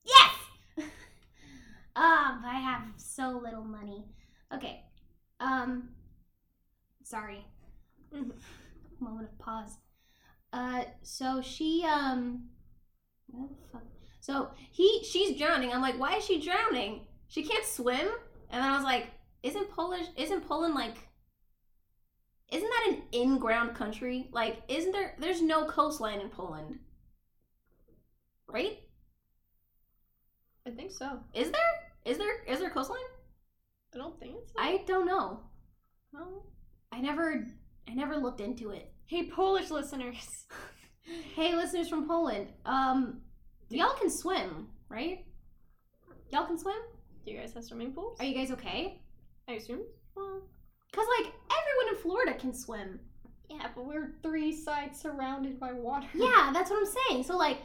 Yes. [LAUGHS] um, I have so little money. Okay. Um. Sorry. [LAUGHS] Moment of pause. Uh, so she um, the fuck? So he she's drowning. I'm like, why is she drowning? She can't swim. And then I was like, isn't Polish isn't Poland like isn't that an in-ground country? Like, isn't there there's no coastline in Poland. Right? I think so. Is there? Is there is there a coastline? I don't think it's. I don't know. No. I never, I never looked into it. Hey, Polish listeners. [LAUGHS] Hey, listeners from Poland, um, y'all can swim, right? Y'all can swim. Do you guys have swimming pools? Are you guys okay? I assume. Well, Cause like everyone in Florida can swim. yeah, but we're three sides surrounded by water. Yeah, [LAUGHS] that's what I'm saying. So like,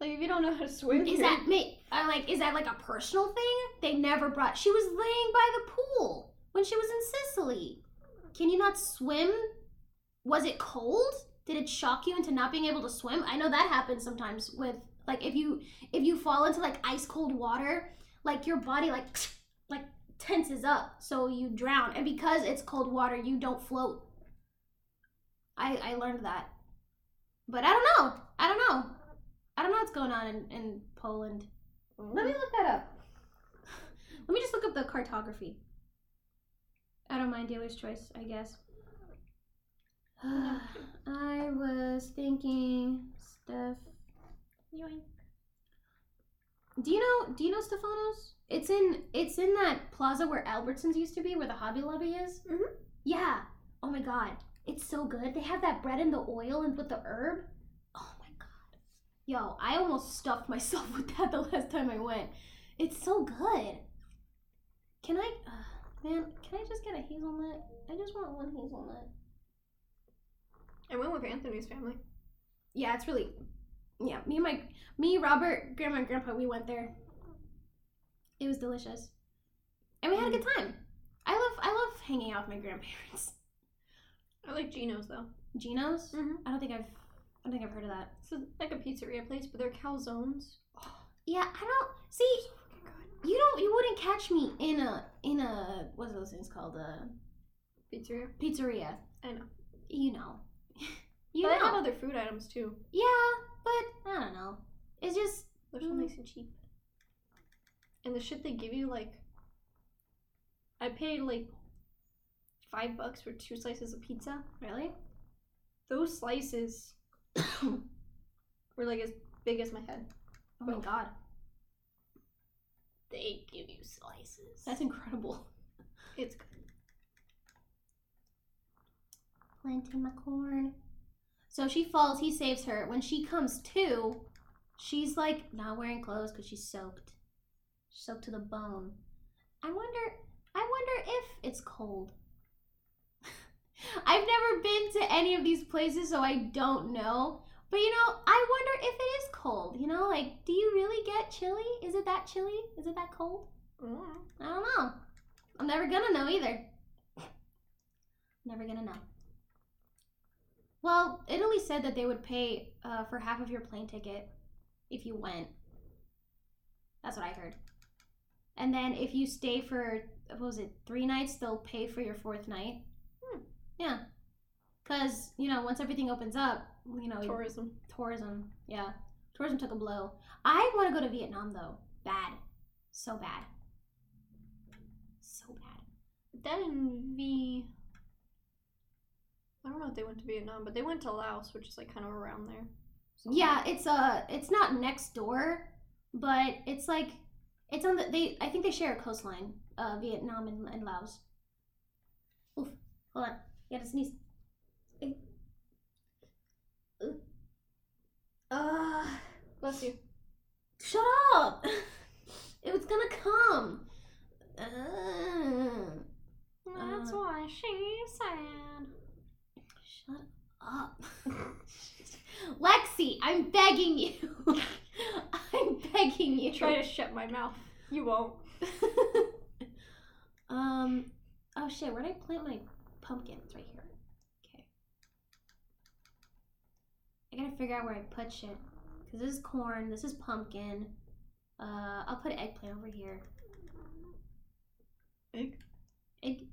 Like if you don't know how to swim, is you're- that me? I'm uh, like, is that like a personal thing? They never brought. She was laying by the pool when she was in Sicily. Can you not swim? Was it cold? Did it shock you into not being able to swim? I know that happens sometimes with like if you if you fall into like ice cold water, like your body like [SNIFFS] like tenses up so you drown and because it's cold water you don't float. I I learned that. But I don't know. I don't know. I don't know what's going on in, in Poland. Let me look that up. [SIGHS] Let me just look up the cartography. I don't mind dealer's choice, I guess. [SIGHS] I was thinking stuff. Yoink. Do you know do you know Stefanos? It's in it's in that plaza where Albertsons used to be, where the Hobby Lobby is. Mhm. Yeah. Oh my god. It's so good. They have that bread in the oil and with the herb. Oh my god. Yo, I almost stuffed myself [LAUGHS] with that the last time I went. It's so good. Can I uh, man, can I just get a hazelnut? I just want one hazelnut. I went with Anthony's family. Yeah, it's really yeah, me and my me, Robert, grandma and grandpa, we went there. It was delicious. And we had a good time. I love I love hanging out with my grandparents. [LAUGHS] I like Gino's though. Geno's? Mhm. I don't think I've I don't think I've heard of that. It's like a pizzeria place, but they're calzones. [GASPS] Yeah, I don't see you don't you wouldn't catch me in a in a what's those things called? A Pizzeria. pizzeria. I know. You know. [LAUGHS] you but know. they have other food items too. yeah, but I don't know. It's just They're so Mm. nice and cheap. And the shit they give you, like, I paid like five bucks for two slices of pizza. really Those slices [COUGHS] were like as big as my head. Oh my god. They give you slices. That's incredible. [LAUGHS] it's good. planting my corn. So she falls, he saves her. When she comes to, she's like not wearing clothes because she's soaked. Soaked to the bone. I wonder I wonder if it's cold. [LAUGHS] I've never been to any of these places, so I don't know. But you know, I wonder if it is cold. You know, like, do you really get chilly? Is it that chilly? Is it that cold? Mm. I don't know. I'm never gonna know either. [LAUGHS] Never gonna know. Well, Italy said that they would pay uh, for half of your plane ticket if you went. That's what I heard. And then if you stay for what was it, three nights, they'll pay for your fourth night. Hmm. Yeah. Cause you know once everything opens up, you know Tourism. tourism. Yeah, tourism took a blow. I want to go to Vietnam though, bad, so bad, so bad. That and V. I don't know if they went to Vietnam, but they went to Laos, which is like kind of around there. So- Yeah, it's uh it's not next door, but it's like it's on the they I think they share a coastline, uh Vietnam and, and Laos. Oof. Hold on. You gotta sneeze. Uh Bless you. shut up. [LAUGHS] It was gonna come. Uh, That's Uh. why she's sad. Shut up. [LAUGHS] Lexi, I'm begging you. [LAUGHS] I'm begging you. Try to shut my mouth. You won't. [LAUGHS] um. Oh shit! Where'd I plant my pumpkins? Right here. Okay. I gotta figure out where I put shit. Cause this is corn. This is pumpkin. Uh, I'll put eggplant over here. Egg? Egg.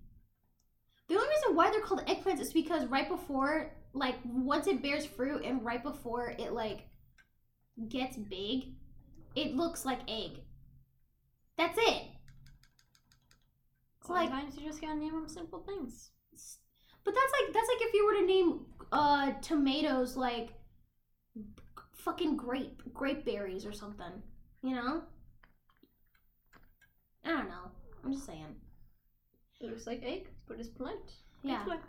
The only reason why they're called eggplants is because right before, like, once it bears fruit and right before it like gets big, it looks like egg. That's it. It's like Sometimes you just gotta name them simple things. But that's like that's like if you were to name uh tomatoes like fucking grape grape berries or something, you know? I don't know. I'm just saying. It looks like egg, but it's plant. Yeah. Eggplant.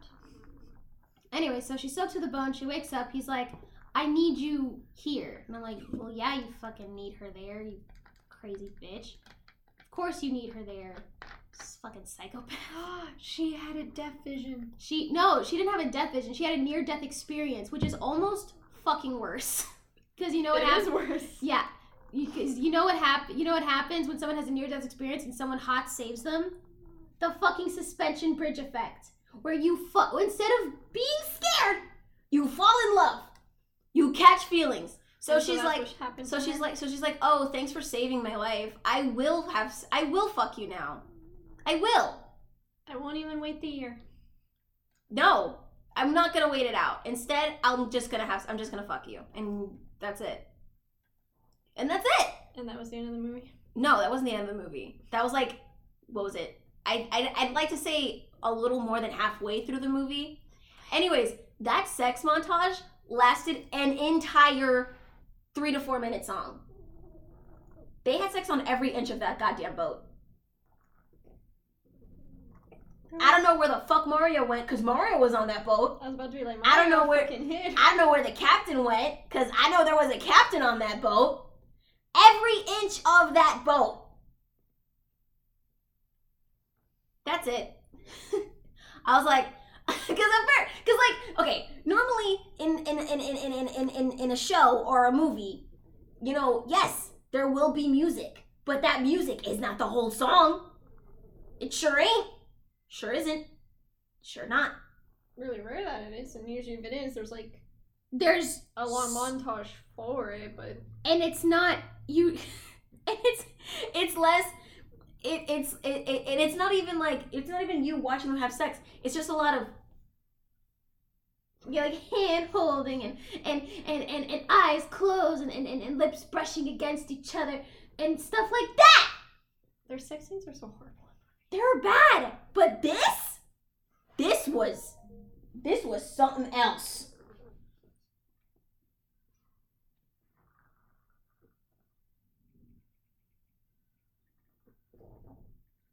Anyway, so she's soaked to the bone. She wakes up. He's like, "I need you here," and I'm like, "Well, yeah, you fucking need her there, you crazy bitch. Of course you need her there, this fucking psychopath." [GASPS] she had a death vision. She no, she didn't have a death vision. She had a near death experience, which is almost fucking worse. [LAUGHS] Because you know what It is happens? worse. Yeah, because you know what hap- You know what happens when someone has a near death experience and someone hot saves them? The fucking suspension bridge effect, where you fu- instead of being scared, you fall in love. You catch feelings. So And she's like, So she's her. like, so she's like, oh, thanks for saving my life. I will have, I will fuck you now. I will. I won't even wait the year. No, I'm not gonna wait it out. Instead, I'm just gonna have, I'm just gonna fuck you, and that's it. And that's it. And that was the end of the movie. No, that wasn't the end of the movie. That was like, what was it? I, I I'd like to say a little more than halfway through the movie. Anyways, that sex montage lasted an entire three to four minute song. They had sex on every inch of that goddamn boat. I don't know where the fuck Mario went because Mario was on that boat. I was about to be like, I don't know Mario where- hid. I don't know where the captain went because I know there was a captain on that boat. Every inch of that boat. That's it. [LAUGHS] I was like, [LAUGHS] because I'm fair. because like, okay, normally in in in in in in in in a show or a movie, you know, yes, there will be music, but that music is not the whole song. It sure ain't. Sure isn't. Sure not. really rare that it is, and usually if it is, there's like "There's a long montage for it, but and it's not you." [LAUGHS] and it's it's less it, it's it, it, and it's not even like it's not even you watching them have sex it's just a lot of You're like hand holding and and, and, and and eyes closed and, and, and, and lips brushing against each other and stuff like that. their sex scenes are so horrible. they're bad but this this was this was something else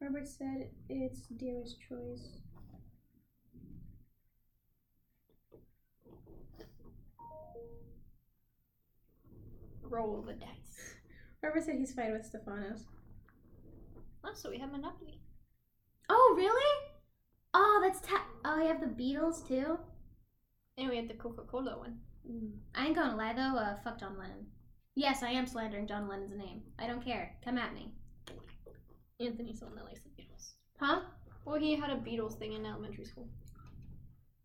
Robert said it's dearest choice. Roll the dice. Robert said he's fine with Stefanos. Oh, so we have Monopoly. Oh, really? Oh, that's ta- Oh, you have the Beatles too? And we had the Coca Cola one. I ain't gonna lie though, uh, fuck John Lennon. Yes, I am slandering John Lennon's name. I don't care. Come at me. Anthony's the one that likes the Beatles. Huh? Well, he had a Beatles thing in elementary school.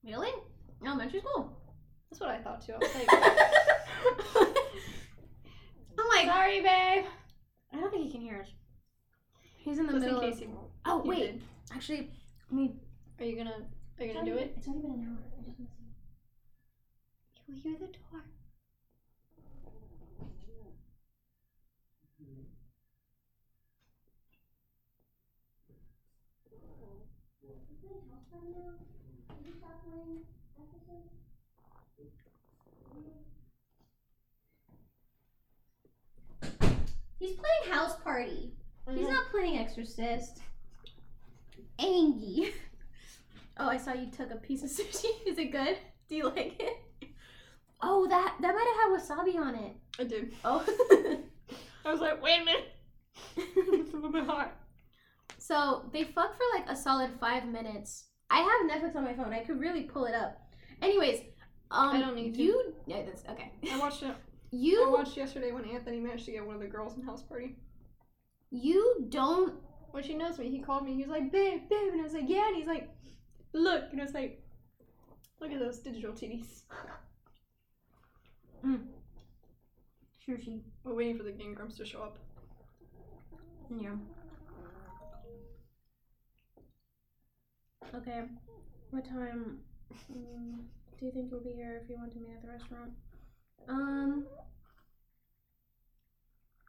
Really? Elementary school? That's what I thought too. I was like, [LAUGHS] I'm like, sorry, babe. I don't think he can hear us. He's in the Just middle in of. he. Oh he wait, did. actually, I mean, Are you gonna? Are you gonna do it? It's only been an hour. I just want to see. You'll hear the door. He's playing House Party. He's Mhm. not playing Exorcist. Angie. [LAUGHS] Oh, I saw you took a piece of sushi. [LAUGHS] Is it good? Do you like it? Oh, that that might have had wasabi on it. I did. Oh. [LAUGHS] I was like, wait a minute. it's a little bit hot. so they fuck for like a solid five minutes. I have Netflix on my phone. I could really pull it up. Anyways, um, I don't need to. You, yeah, that's okay. I watched it. I You, watched yesterday when Anthony managed to get one of the girls in house party. You don't. When she knows me, he called me. He was like, babe, babe, and I was like, yeah. And he's like, look, and I was like, look at those digital titties. [LAUGHS] Sushi. We're waiting for the Game Grumps to show up. Yeah. Okay. What time um, do you think you'll be here if you want to meet at the restaurant? Um.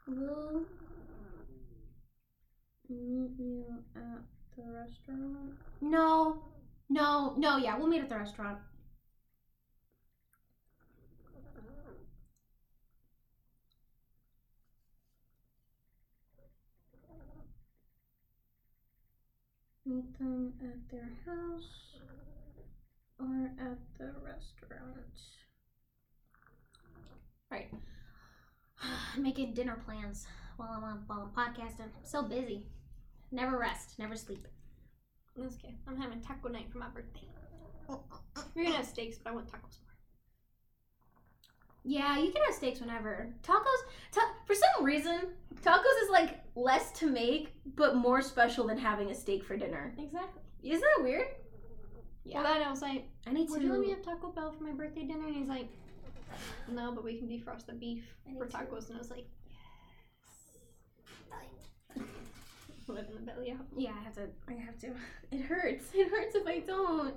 We'll meet you at the restaurant. No. No. No. Yeah, we'll meet at the restaurant. Meet them at their house or at the restaurant. Right. [SIGHS] Making dinner plans while I'm on, while I'm podcasting. I'm so busy. Never rest, never sleep. That's okay. I'm having taco night for my birthday. We're gonna have steaks, but I want tacos more. Yeah, you can have steaks whenever. Tacos, ta- for some reason, tacos is like less to make, but more special than having a steak for dinner. Exactly. Isn't that weird? Yeah. Well, then I was like, I need would to. you let me have Taco Bell for my birthday dinner? And he's like, no, but we can defrost the beef for need to. tacos. And I was like, yes. Letting the belly out. Yeah, I have to. I have to. [LAUGHS] It hurts. [LAUGHS] It hurts if I don't.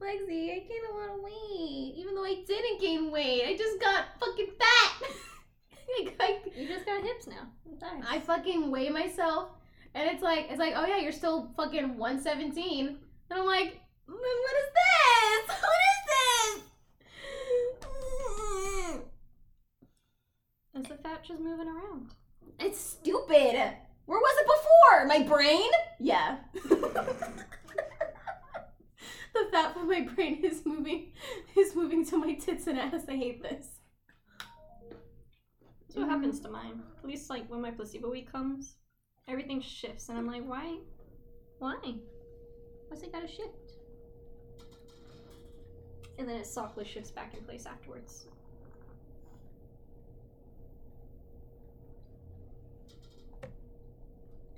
Lexi, I gained a lot of weight, even though I didn't gain weight. I just got fucking fat. [LAUGHS] like, I, You just got hips now. Nice. I fucking weigh myself, and it's like, it's like, oh yeah, you're still fucking 117, and I'm like, "Mm, what is this? What is this? Is the fat just moving around? It's stupid. Where was it before? My brain? Yeah. [LAUGHS] the fat from my brain is moving is moving to my tits and ass. I hate this. That's what happens to mine. At least like when my placebo week comes, everything shifts, and I'm like, why? Why? Why's it gotta shift? And then it softly shifts back in place afterwards.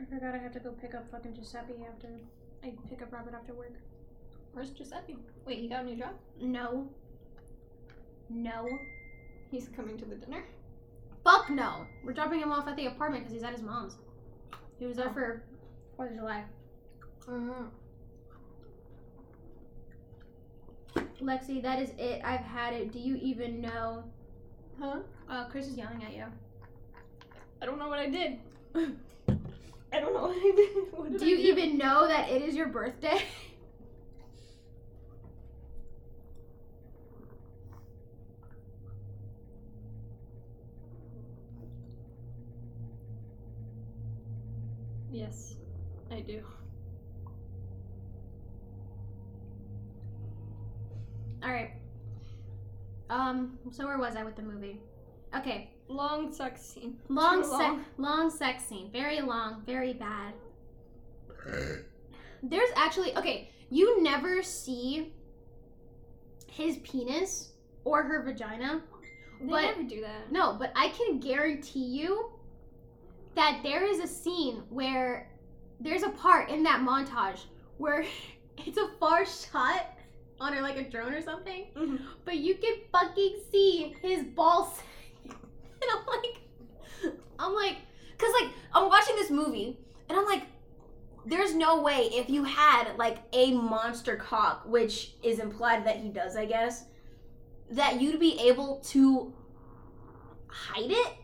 I forgot I have to go pick up fucking Giuseppe after I pick up Robert after work. Where's Giuseppe? Wait, he got a new job? No. No. He's coming to the dinner. Fuck no. We're dropping him off at the apartment because he's at his mom's. He was there Oh. for Fourth of July. Mm. Lexi, that is it. I've had it. Do you even know? Huh? Uh, Chris is yelling at you. I don't know what I did. [LAUGHS] I don't know what I did. What did Do I you even know that it is your birthday? Yes, I do. All right. Um. So where was I with the movie? Okay. Long sex scene. [LAUGHS] Long Too sex. long. Long sex scene. Very long. Very bad. There's actually okay. You never see his penis or her vagina. They But- never do that. No, but I can guarantee you that there is a scene where there's a part in that montage where [LAUGHS] it's a far shot on her like a drone or something, Mhm. but you can fucking see his balls. I'm [LAUGHS] like, I'm like, Cause like I'm watching this movie and I'm like, there's no way if you had like a monster cock, which is implied that he does, I guess, that you'd be able to hide it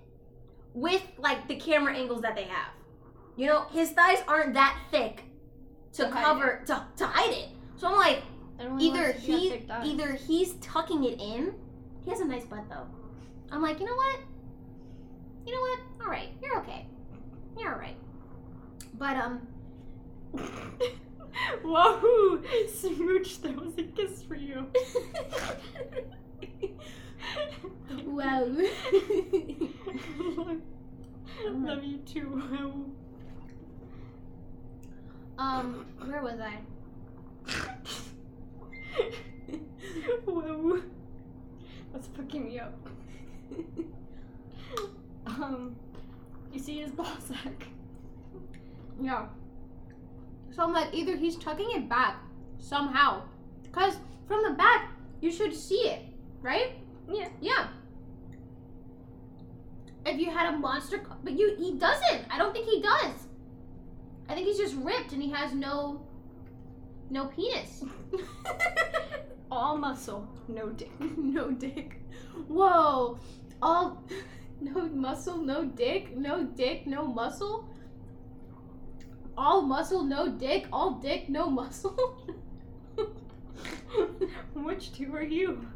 with like the camera angles that they have. You know, his thighs aren't that thick to, To cover to, to hide it. So I'm like, either wants to see that he either he's tucking it in. He has a nice butt though. I'm like, you know what? You know what? All right, you're okay. You're all right. But um, [LAUGHS] Wahoo! Smooch, that was a kiss for you. wow. [LAUGHS] Love you too. Um, where was I? [LAUGHS] Wahoo. That's fucking me up. Um, you see his [LAUGHS] ball sack. Yeah. So I'm like, either he's tucking it back somehow, because from the back you should see it, right? Yeah. Yeah. If you had a monster, but you he doesn't. I don't think he does. I think he's just ripped and he has no, no penis. [LAUGHS] All muscle, no dick. [LAUGHS] no dick. Whoa. All [LAUGHS] no muscle, no dick, no dick, no muscle. All muscle, no dick, all dick, no muscle. [LAUGHS] Which two are you?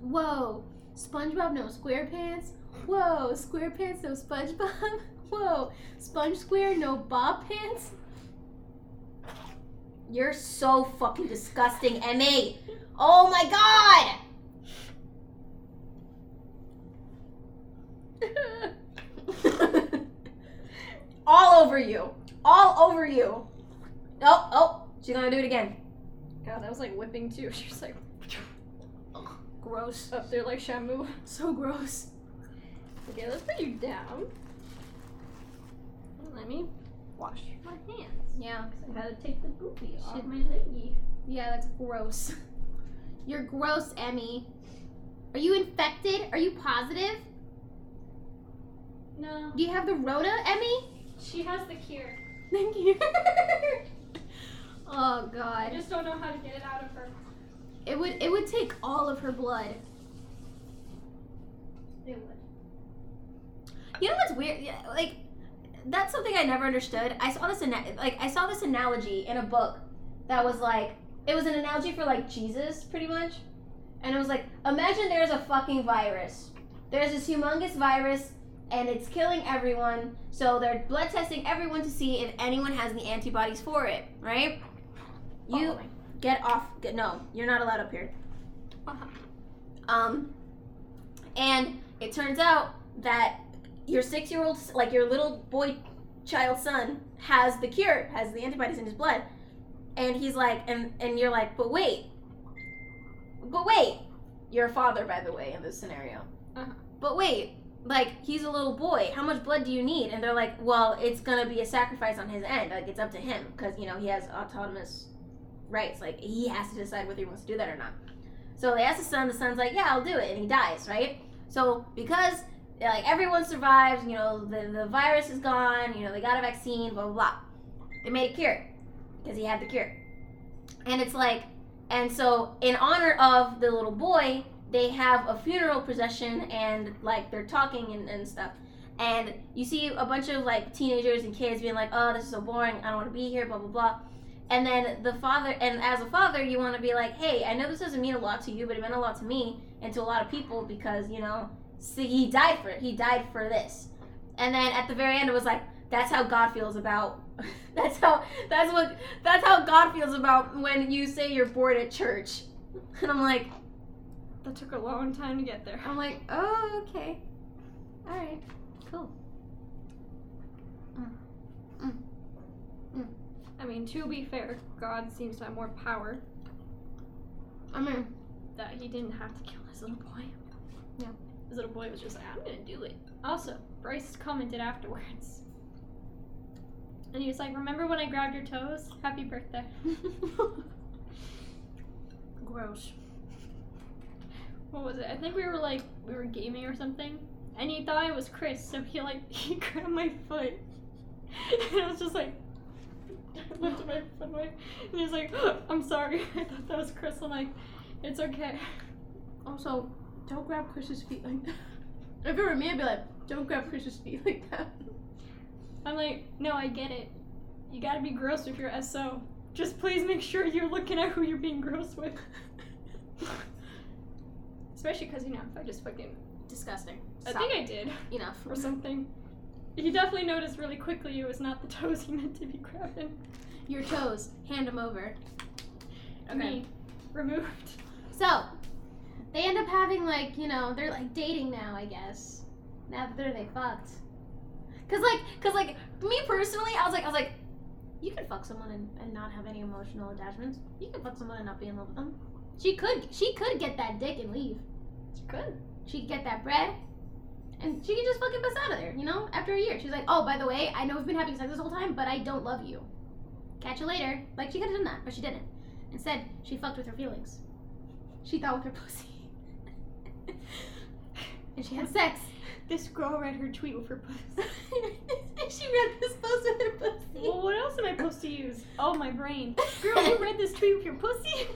Whoa. SpongeBob, no SquarePants. Whoa. SquarePants, no SpongeBob. [LAUGHS] Whoa. Sponge Square, no Bob Pants. You're so fucking disgusting, Emmy. Oh my god. [LAUGHS] All over you. All over you. Oh, oh, she's gonna do it again. God, that was like whipping too. [LAUGHS] She was like, [LAUGHS] gross up there like Shamu. So gross. Okay, let's put you down. Let me wash my hands. Yeah. Because I gotta take the goopy off Shit. my leggy. Yeah, that's gross. You're gross, Emmy. Are you infected? Are you positive? No, Do you have the Rona, Emmy? she has the cure. Thank you. [LAUGHS] oh God. I just don't know how to get it out of her. It would it would take all of her blood. It would. You know what's weird? Yeah, like that's something I never understood. I saw this ana- like I saw this analogy in a book that was like it was an analogy for like Jesus, pretty much. And it was like imagine there's a fucking virus. There's this humongous virus and it's killing everyone. So they're blood testing everyone to see if anyone has the antibodies for it, right? You Following. get off. Get, no, you're not allowed up here. Uh-huh. Um, and it turns out that your six year old, like your little boy child son, has the cure, has the antibodies in his blood. And he's like, and, and you're like, but wait, but wait. You're a father, by the way, in this scenario. Uh-huh. But wait, like, he's a little boy. How much blood do you need? And they're like, well, it's gonna be a sacrifice on his end. Like, it's up to him. Because, you know, he has autonomous rights. Like, he has to decide whether he wants to do that or not. So they ask the son, the son's like, yeah, I'll do it. And he dies, right? So because like everyone survives, you know, the, the virus is gone, you know, they got a vaccine, blah, blah, blah. They made a cure because he had the cure. And it's like, and so in honor of the little boy, they have a funeral procession and like they're talking and, and stuff. And you see a bunch of like teenagers and kids being like, oh, this is so boring. I don't want to be here, blah, blah, blah. And then the father, and as a father, you want to be like, hey, I know this doesn't mean a lot to you, but it meant a lot to me and to a lot of people because, you know, see, he died for it. He died for this. And then at the very end, it was like, that's how God feels about. [LAUGHS] That's how. That's what. That's how God feels about when you say you're bored at church. [LAUGHS] And I'm like, That took a long time to get there. I'm like, oh, okay, all right, cool. I mean, to be fair, God seems to have more power I mean, that he didn't have to kill his little boy. Yeah. His little boy was just like, I'm gonna do it. Also, Bryce commented afterwards. And he was like, Remember when I grabbed your toes? Happy birthday. [LAUGHS] gross. What was it? I think we were like, we were gaming or something. And he thought it was Chris, so he like, [LAUGHS] he grabbed my foot. [LAUGHS] And I was just like, [LAUGHS] lifted my foot away. And he was like, [GASPS] I'm sorry. I thought that was Chris. I'm like, it's okay. Also, don't grab Chris's feet like that. If it were me, I'd be like, don't grab Chris's feet like that. I'm like, no, I get it. You gotta be gross if you're SO. Just please make sure you're looking at who you're being gross with. Especially because, you know, if I just fucking. Disgusting. I think I did, [LAUGHS] Enough. or something. He definitely noticed really quickly it was not the toes he meant to be grabbing. Your toes. Hand them over. Me. Removed. So, they end up having like, you know, they're like dating now, I guess. After they fucked. Cause like, cause like, me personally, I was like, I was like, you could fuck someone and, and not have any emotional attachments. You could fuck someone and not be in love with them. She could she could get that dick and leave. She could. She could get that bread. And she could just fucking bust out of there, you know? After a year. She's like, oh, by the way, I know we've been having sex this whole time, but I don't love you. Catch you later. Like, she could have done that, but she didn't. Instead, she fucked with her feelings. She thought with her [LAUGHS] pussy. and she had sex. This girl read her tweet with her pussy. [LAUGHS] she read this post with her pussy. well, what else am I supposed to use? Oh, my brain. [LAUGHS] Girl, you read this tweet with your pussy?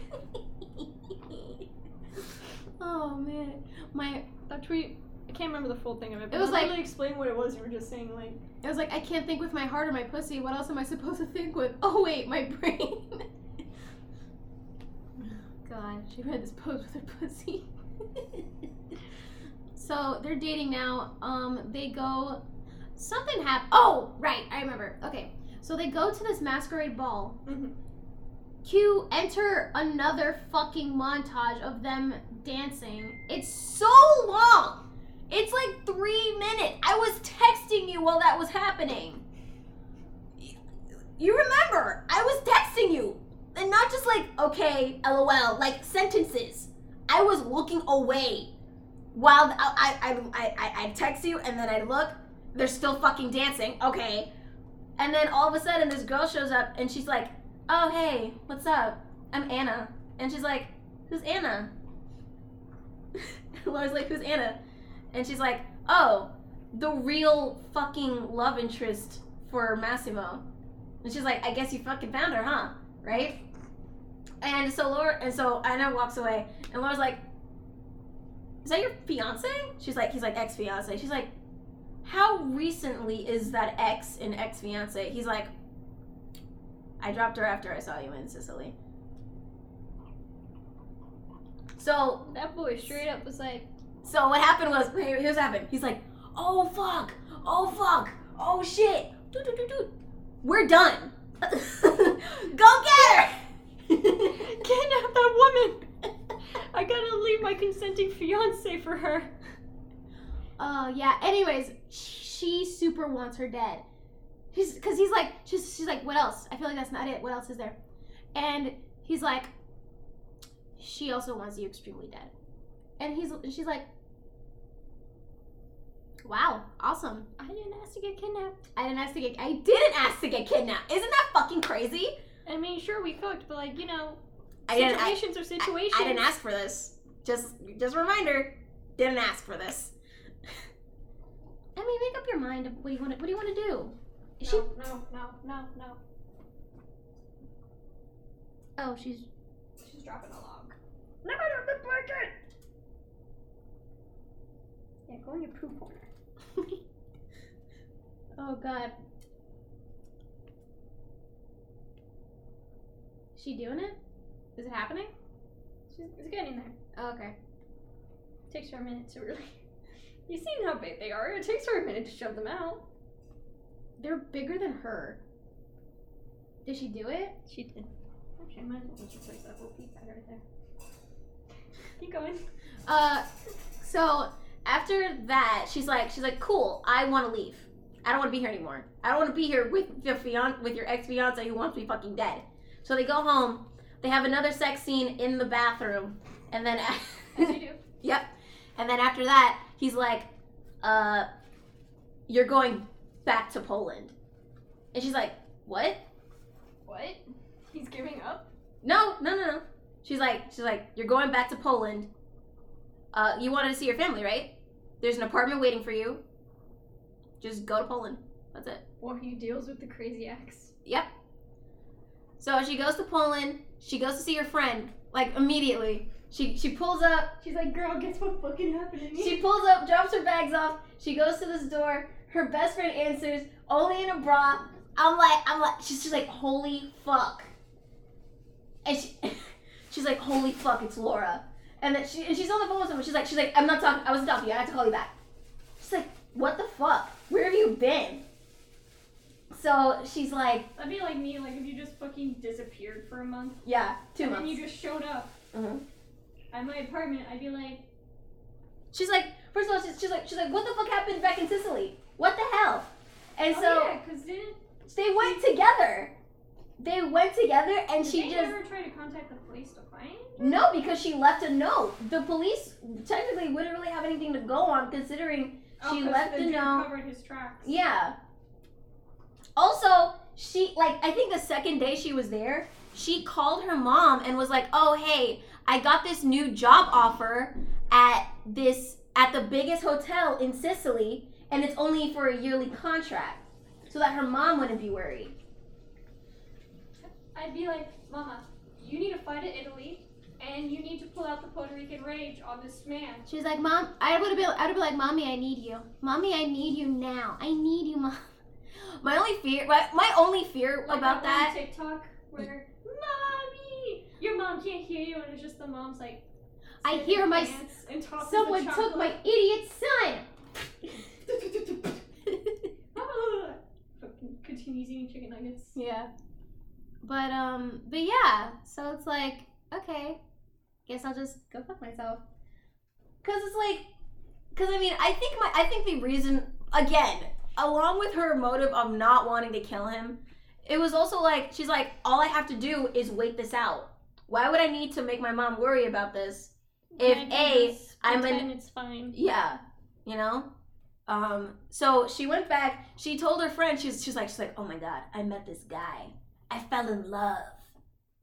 Oh man, my That tweet, I can't remember the full thing of it. But It was like- really explain what it was. You were just saying like, it was like I can't think with my heart or my pussy. What else am I supposed to think with? [LAUGHS] Oh wait, my brain. [LAUGHS] God, she read this post with her pussy. [LAUGHS] so they're dating now. Um, they go. Something happened. Oh, right, I remember. Okay, so they go to this masquerade ball. Mhm. Cue enter another fucking montage of them dancing. It's so long. It's like three minutes. I was texting you while that was happening. You remember? I was texting you. And not just like, okay, lol, like sentences. I was looking away while I, I, I, I, I'd text you and then I'd look. They're still fucking dancing. Okay. And then all of a sudden, this girl shows up and she's like, oh, hey, what's up? I'm Anna. And she's like, who's Anna? [LAUGHS] Laura's like, who's Anna? And she's like, oh, the real fucking love interest for Massimo. And she's like, I guess you fucking found her, huh? Right? And so Laura, and so Anna walks away, and Laura's like, "Is that your fiance?" She's like, "He's like ex fiance." She's like, "How recently is that ex and ex fiance?" He's like, "I dropped her after I saw you in Sicily." So that boy straight up was like, so what happened was here- here's what happened. He's like, oh fuck, oh fuck, oh shit, Doot, doot, doot, doot. we're done. [LAUGHS] Go get her. [LAUGHS] kidnap that woman. I gotta leave my consenting fiance for her. Oh yeah. Anyways, she super wants her dead. He's because he's like she's she's like what else? I feel like that's not it. What else is there? And he's like, she also wants you extremely dead. And he's and she's like, wow, awesome. I didn't ask to get kidnapped. I didn't ask to get. I didn't ask to get kidnapped. Isn't that fucking crazy? I mean, sure we fucked, but like you know, I didn't. I, situations are situations. I didn't ask for this. Just, just a reminder. Didn't ask for this. [LAUGHS] I mean, make up your mind. What do you want? to What do you want to do? Is No, no, no, no, no. Oh, she's. She's dropping a log. Never drop the blanket. Yeah, go in your poop hole. [LAUGHS] Oh God. She doing it? Is it happening? She's it's getting there. Oh, okay. Takes her a minute to really. [LAUGHS] You've seen how big they are. It takes her a minute to shove them out. They're bigger than her. Did she do it? She did. Actually, I might as well just replace that little piece right there. [LAUGHS] Keep going. Uh, so after that, she's like, she's like, cool. I want to leave. I don't want to be here anymore. I don't want to be here with your fian- with your ex fiance who wants me fucking dead. So they go home. They have another sex scene in the bathroom, and then [LAUGHS] As you do. [LAUGHS] Yep. And then after that, he's like, uh, you're going back to Poland. And she's like, what? What? He's giving up? No, no, no, no. She's like, she's like, you're going back to Poland. Uh, you wanted to see your family, right? There's an apartment waiting for you. Just go to Poland. That's it. Or he deals with the crazy ex. Yep. So she goes to Poland. She goes to see her friend, like immediately. She she pulls up. She's like, girl, guess what fucking happened to me? She pulls up, drops her bags off. She goes to this door. Her best friend answers, only in a bra. I'm like, I'm like, she's just like, holy fuck. And she, [LAUGHS] she's like, holy fuck, it's Laura. And then she, and she's on the phone with someone. She's like, she's like, I'm not talking. I wasn't talking to you. I have to call you back. She's like, what the fuck? Where have you been? So she's like, That'd be like me, like if you just fucking disappeared for a month. yeah, two and months. then you just showed up Mhm. at my apartment, I'd be like, She's like, first of all, she's, she's like, she's like, what the fuck happened back in Sicily? What the hell? And oh so yeah, didn't they went together. They went together, and she just. did she they just ever try to contact the police to find? no, because she left a note. The police technically wouldn't really have anything to go on, considering Oh, She left the a note. covered his tracks. yeah. Also, she like I think the second day she was there, she called her mom and was like, "Oh hey, I got this new job offer at this at the biggest hotel in Sicily, and it's only for a yearly contract, so that her mom wouldn't be worried." I'd be like, Mama, you need to fly to Italy, and you need to pull out the Puerto Rican rage on this man. She's like, Mom, I would have been, I would have been like, Mommy, I need you. Mommy, I need you now. I need you, Mom. [LAUGHS] My only fear, my, my only fear Like about one that, TikTok where, Mommy, your mom can't hear you, and it's just the mom's like. I hear my and Someone took my idiot son. [LAUGHS] Fucking continues eating chicken nuggets. Yeah. But um, but yeah. So it's like, okay, guess I'll just go fuck myself. Cause it's like, cause I mean, I think my, I think the reason again, along with her motive of not wanting to kill him, it was also like she's like, all I have to do is wait this out. Why would I need to make my mom worry about this? If Yeah, A, I'm an- it's fine. Yeah, you know. Um. So she went back. She told her friend. She's she's like she's like, oh my god, I met this guy. I fell in love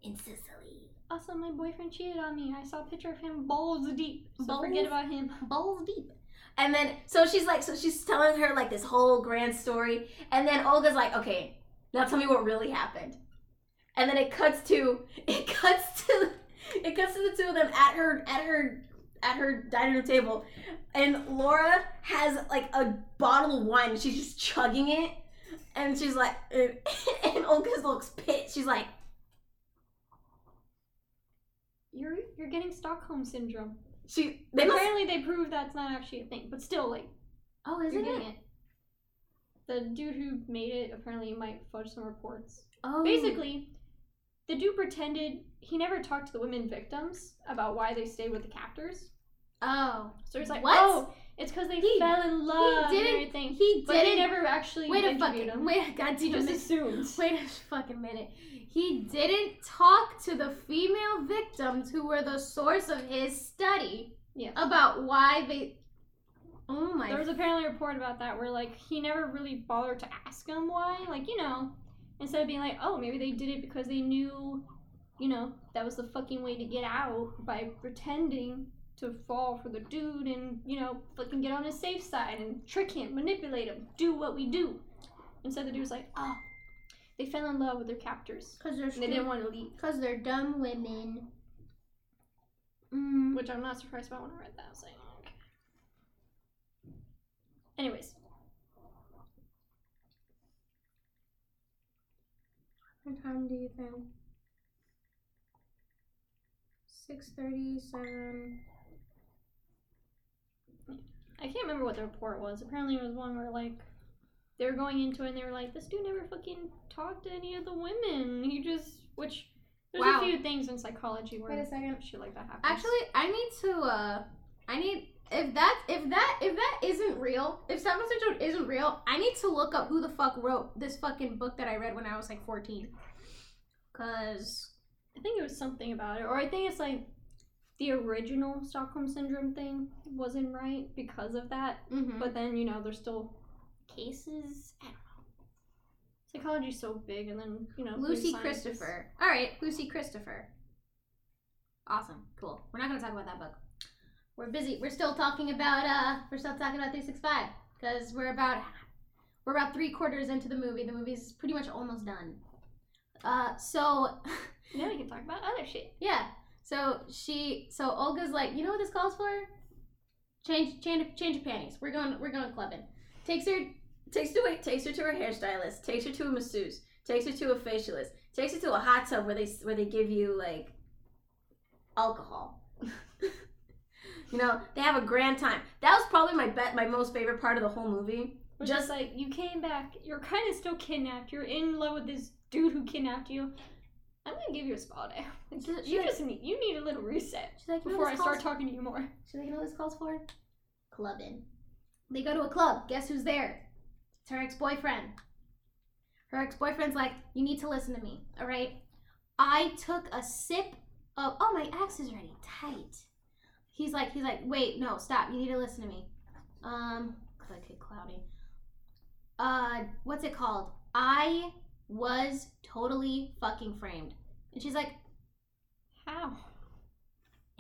in Sicily. Also, my boyfriend cheated on me. I saw a picture of him balls deep. So Balls? forget about him. [LAUGHS] balls deep. And then so she's like, so she's telling her like this whole grand story, and then Olga's like, okay, now tell me what really happened. And then it cuts to [LAUGHS] it cuts to it cuts to the two of them at her at her at her dining room table, and Laura has like a bottle of wine, and she's just chugging it, and she's like, and, [LAUGHS] and Olga looks pissed. She's like, You're you're getting Stockholm syndrome. she they must, Apparently, they proved that's not actually a thing, but still, like oh, isn't it? it. The dude who made it apparently might fudge some reports. Oh, Basically, the dude pretended he never talked to the women victims about why they stayed with the captors. Oh, So he's like, What? "Oh, it's because they He- fell in love and didn't- everything." he but didn't. never actually Wait a fucking him. wait, [LAUGHS] god He damn just assumed. [LAUGHS] Wait a fucking minute. He didn't talk to the female victims who were the source of his study. Yeah. About why they. Oh my. There was apparently a report about that where like he never really bothered to ask them why. Like, you know, instead of being like, oh, maybe they did it because they knew, you know, that was the fucking way to get out by pretending to fall for the dude and, you know, fucking get on his safe side and trick him, manipulate him, do what we do. Instead the dude was like, oh, they fell in love with their captors. Because they're And they didn't want to leave. Because they're dumb women. Mm. Which I'm not surprised about when I read that. I was like, okay. Anyways, What time do you think? Six thirty-seven. I can't remember what the report was. Apparently, it was one where like they were going into it and they were like, "This dude never fucking talked to any of the women. He just which there's Wow. a few things in psychology where Wait a second. shit like that happens. Actually, I need to. uh I need if that if that if that isn't real, if Seven Central isn't real, I need to look up who the fuck wrote this fucking book that I read when I was like fourteen. Cause I think it was something about it, or I think it's like the original Stockholm syndrome thing wasn't right because of that. mhm. But then you know there's still cases. I don't know. Psychology's so big, and then you know Lucy Christopher. All right, Lucy Christopher. Awesome, cool. We're not gonna talk about that book. We're busy. We're still talking about. uh We're still talking about three six five because we're about we're about three quarters into the movie. The movie's pretty much almost done. Uh, so [LAUGHS] Yeah, we can talk about other shit. yeah. So she. So Olga's like, you know what this calls for? Change, change, change of panties. We're going. We're going clubbing. Takes her. Takes her to takes her to her hairstylist. Takes her to a masseuse. Takes her to a facialist. Takes her to a hot tub where they where they give you like alcohol. [LAUGHS] you know, they have a grand time. That was probably my bet, my most favorite part of the whole movie. Just- is like you came back, you're kind of still kidnapped. You're in love with this dude who kidnapped you. I'm gonna give you a spa day. Eh? Like, She's- you just need you need a little reset She's like, before I start talking to you more. She's like, you know what this calls for? Clubbing. They go to a club. Guess who's there? It's her ex-boyfriend. Her ex-boyfriend's like, you need to listen to me, all right? I took a sip of. Oh, my axe is already tight. He's like, he's like, wait, no, stop. You need to listen to me. Um, click it, cloudy. Uh, what's it called? I was totally fucking framed. And she's like, How?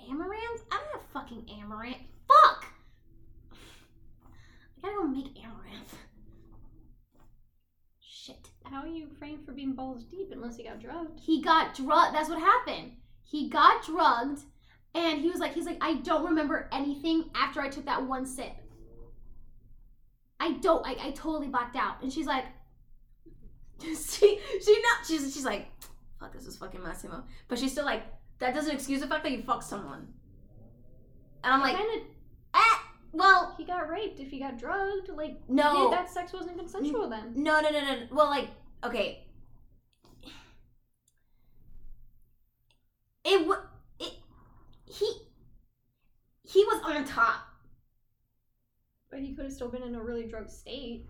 Amaranth? I don't have fucking amaranth. Fuck! I gotta go make amaranth. Shit. How are you framed for being balls deep unless he got drugged? He got drugged. That's what happened. He got drugged, and he was like, he's like, I don't remember anything after I took that one sip. I don't. I, I totally blacked out. And she's like, [LAUGHS] she she not she's she's like, fuck this is fucking Massimo. But she's still like, that doesn't excuse the fact that you fucked someone. And I'm like, kind of eh, well, he got raped if he got drugged. Like no. that sex wasn't consensual then. No, no, no, no. Well, like, okay. It was. He. He was on top. But he could have still been in a really drugged state.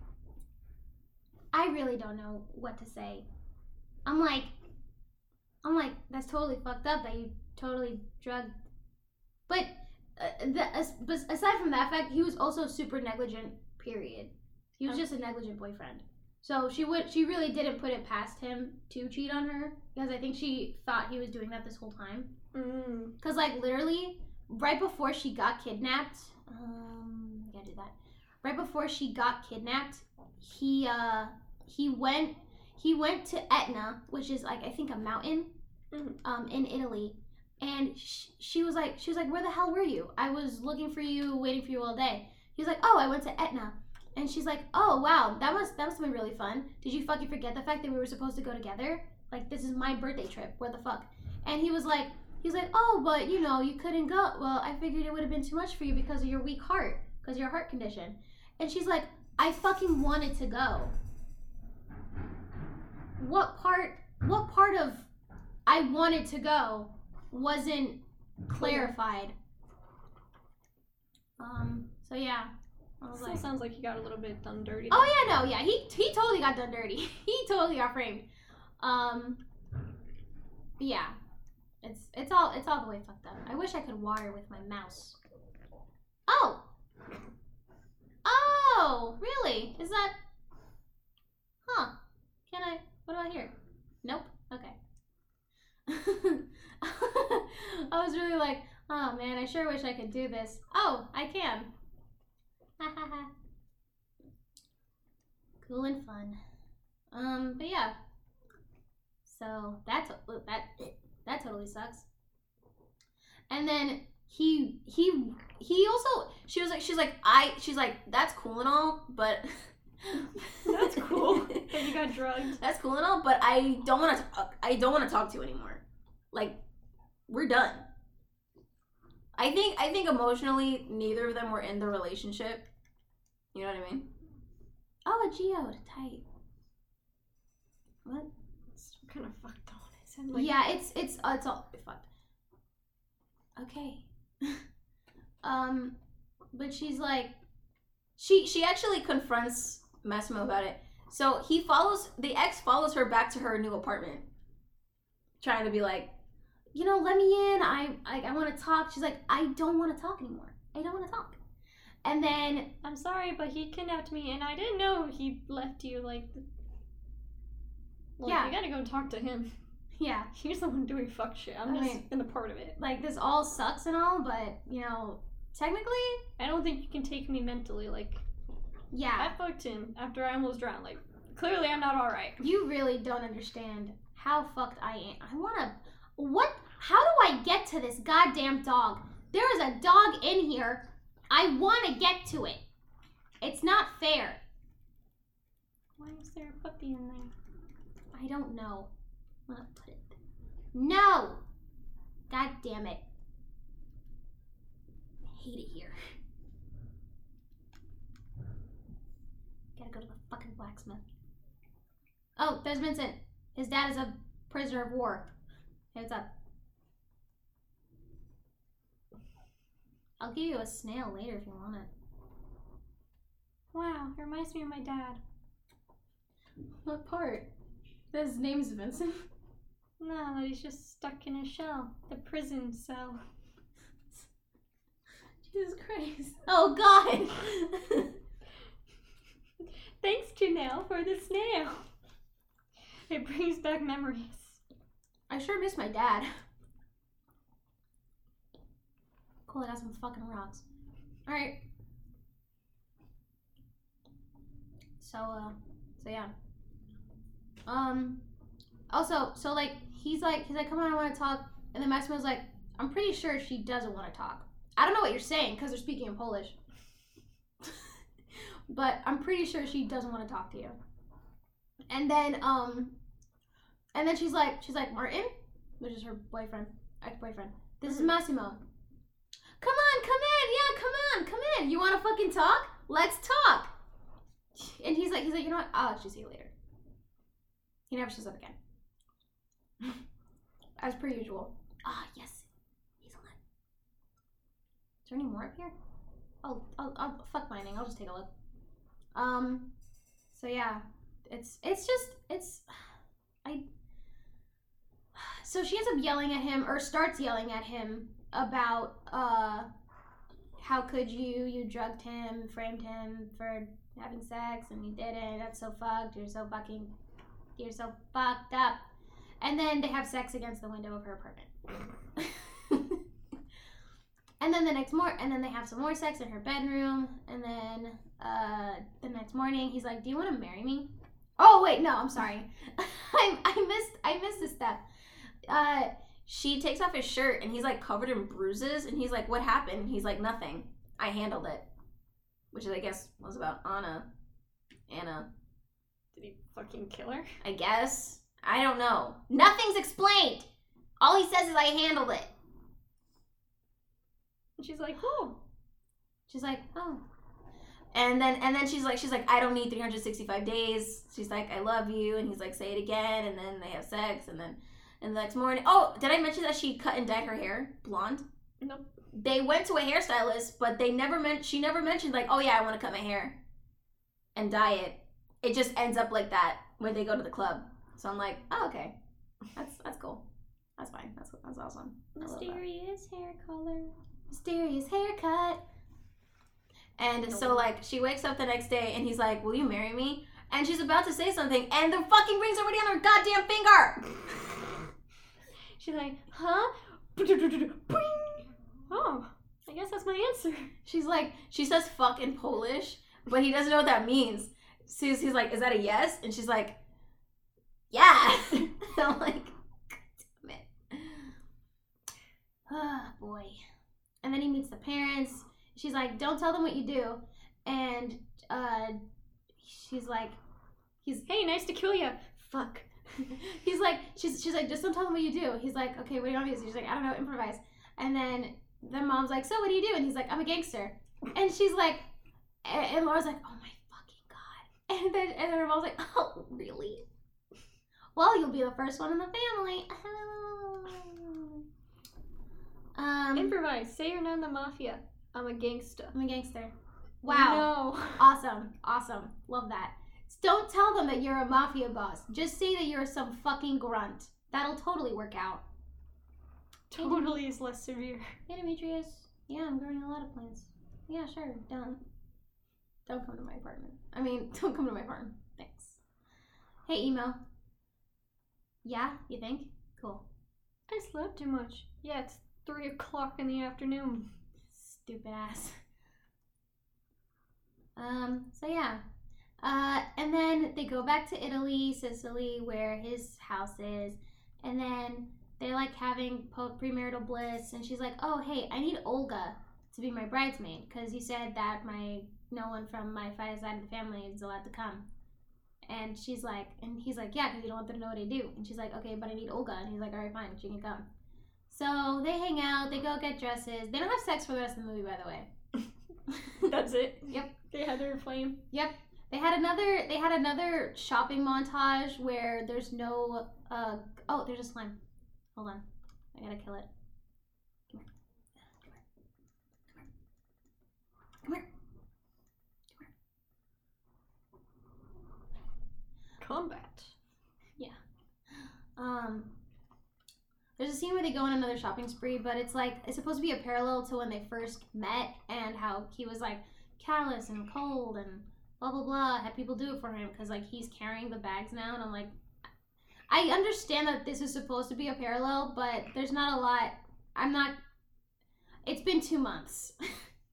I really don't know what to say. I'm like, I'm like, that's totally fucked up that you totally drugged. But, uh, the, as, but aside from that fact, he was also super negligent. Period. He was Oh. just a negligent boyfriend. So she would, she really didn't put it past him to cheat on her because I think she thought he was doing that this whole time. Mm. Cause like literally, right before she got kidnapped, um, I gotta do that. Right before she got kidnapped, he uh he went he went to Etna, which is like I think a mountain, Mhm. um, in Italy, and sh- she was like she was like, where the hell were you? I was looking for you, waiting for you all day. He was like, oh, I went to Etna. And she's like, "Oh wow, that must that must have been really fun. Did you fucking forget the fact that we were supposed to go together? Like this is my birthday trip. Where the fuck?" And he was like, He's like, oh, but you know, you couldn't go. Well, I figured it would have been too much for you because of your weak heart, because your heart condition. And she's like, I fucking wanted to go. What part? What part of I wanted to go wasn't clarified? Um. So yeah, I Still like, sounds like he got a little bit done dirty. Oh yeah, no, yeah, he he totally got done dirty. [LAUGHS] he totally got framed. Um, yeah, it's it's all it's all the way fucked up. I wish I could wire with my mouse. Oh, oh, really? Is that? Huh? Can I? What about here? Nope. Okay. [LAUGHS] I was really like, oh man, I sure wish I could do this. Oh, I can. Ha ha ha cool and fun. Um, but yeah. So that to- that that totally sucks. And then he he He also, she was like, she's like, I, she's like, that's cool and all, but. [LAUGHS] That's cool. That [LAUGHS] you got drugged. That's cool and all, but I don't want to. I don't want to talk to you anymore. Like, we're done. I think I think emotionally neither of them were in the relationship. You know what I mean? Oh, a geode, tight. What? It's kind of fucked sounded like yeah, it's it's uh, it's all fucked. Okay. [LAUGHS] um, but she's like, She she actually confronts Massimo about it. So he follows the ex follows her back to her new apartment, trying to be like, you know, let me in. I I, I want to talk. She's like, I don't want to talk anymore. I don't want to talk. And then I'm sorry, but he kidnapped me, and I didn't know he left you. Like, well, Yeah. you gotta go talk to him. Yeah, He's the one doing fuck shit. I'm I just mean- in the part of it. like this all sucks and all, but you know, technically, I don't think you can take me mentally. Like, yeah, I fucked him after I almost drowned. Like, clearly I'm not alright. you really don't understand how fucked I am. I want to. What? How do I get to this goddamn dog? There is a dog in here. I want to get to it. It's not fair. Why is there a puppy in there? I don't know. I'm gonna put it. No! God damn it. I hate it here. Gotta go to the fucking blacksmith. Oh, there's Vincent. His dad is a prisoner of war. Hey, what's up? I'll give you a snail later if you want it. Wow, it reminds me of my dad. What part? His name's Vincent? [LAUGHS] No, he's just stuck in a shell. The prison cell. [LAUGHS] Jesus Christ. Oh, God! [LAUGHS] Thanks, Janelle, for the snail. It brings back memories. I sure miss my dad. Cool, I got some fucking rocks. Alright. So, uh, so yeah. Um, also, so like, he's like, he's like, come on, I want to talk. And then Massimo's like, I'm pretty sure she doesn't want to talk. I don't know what you're saying because they're speaking in Polish. [LAUGHS] but I'm pretty sure she doesn't want to talk to you. And then, um, and then she's like, she's like, Martin, which is her boyfriend, ex-boyfriend. This is Massimo. Come on, come in, yeah, come on, come in. You want to fucking talk? Let's talk. And he's like, he's like, you know what? I'll actually see you later. He never shows up again. As per usual. Ah, yes, he's on. Is there any more up here? I'll, I'll, I'll fuck mining. I'll just take a look. Um, so yeah, it's it's just it's I. So she ends up yelling at him, or starts yelling at him about uh, how could you? You drugged him, framed him for having sex, and you didn't. That's so fucked. You're so fucking. You're so fucked up. And then they have sex against the window of her apartment. and then the next mor and then they have some more sex in her bedroom. And then uh, the next morning, he's like, "Do you want to marry me?" Oh wait, no, I'm sorry. [LAUGHS] I, I missed I missed a step. Uh, she takes off his shirt and he's like covered in bruises and he's like, "What happened?" He's like, "Nothing. I handled it," which I guess was about Anna. Anna, Did he fucking kill her? I guess. I don't know. Nothing's explained. All he says is, "I handled it." And she's like, oh. she's like, "Oh, And then and then she's like she's like I don't need 365 days. She's like I love you and he's like say it again and then they have sex and then and the next morning oh did I mention that she cut and dyed her hair blonde? Nope. They went to a hairstylist but they never meant she never mentioned like oh yeah I want to cut my hair and dye it. It just ends up like that when they go to the club. So I'm like oh okay that's that's cool that's fine that's that's awesome. Mysterious hair color. mysterious haircut." And so like she wakes up the next day and he's like, "Will you marry me?" And she's about to say something, and the fucking ring's already on her goddamn finger. She's like, huh? [LAUGHS] Oh, I guess that's my answer. She's like, she says "fuck" in Polish, but he doesn't know what that means. So he's, he's like, "Is that a yes?" And she's like, "Yeah." [LAUGHS] I'm like, "God damn it." Oh [SIGHS] boy. And then he meets the parents. She's like, "Don't tell them what you do," and uh, she's like, "He's Hey, nice to kill you. Fuck. [LAUGHS] he's like she's she's like just don't tell them what you do he's like okay what do you want me to do she's like i don't know improvise and then the mom's like, so what do you do? And he's like, I'm a gangster. And she's like, and, and Laura's like, oh my fucking god. [LAUGHS] And then and then her mom's like, oh really? Well, you'll be the first one in the family. [LAUGHS] um, Improvise. Say you're not in the mafia. I'm a gangster. I'm a gangster. Wow. No. [LAUGHS] Awesome. Awesome. Love that. Don't tell them that you're a mafia boss. Just say that you're some fucking grunt. That'll totally work out. Totally is less severe. Hey, Demetrius. Yeah, I'm growing a lot of plants. Yeah, sure. Done. Don't come to my apartment. I mean, [LAUGHS] don't come to my farm. Thanks. Hey, emo. Yeah, you think? Cool. I slept too much. Yeah, it's three o'clock in the afternoon. Stupid ass. Um, so yeah. Uh, and then they go back to Italy, Sicily, where his house is. And then they're like having premarital bliss. And she's like, oh, hey, I need Olga to be my bridesmaid. Because you said that my no one from my father's side of the family is allowed to come. And she's like, and he's like, yeah, because you don't want them to know what I do. And she's like, okay, but I need Olga. And he's like, all right, fine, she can come. So they hang out, they go get dresses. They don't have sex for the rest of the movie, by the way. [LAUGHS] That's it. Yep. They had their flame. Yep. They had another they had another shopping montage where there's no uh oh, there's a slime. Hold on. I gotta kill it. Come here. Come here. Come here. Combat. Yeah. Um there's a scene where they go on another shopping spree, but it's like it's supposed to be a parallel to when they first met and how he was like callous and cold and blah blah blah. Had people do it for him because like he's carrying the bags now, and I'm like, I understand that this is supposed to be a parallel, but there's not a lot. I'm not. It's been two months,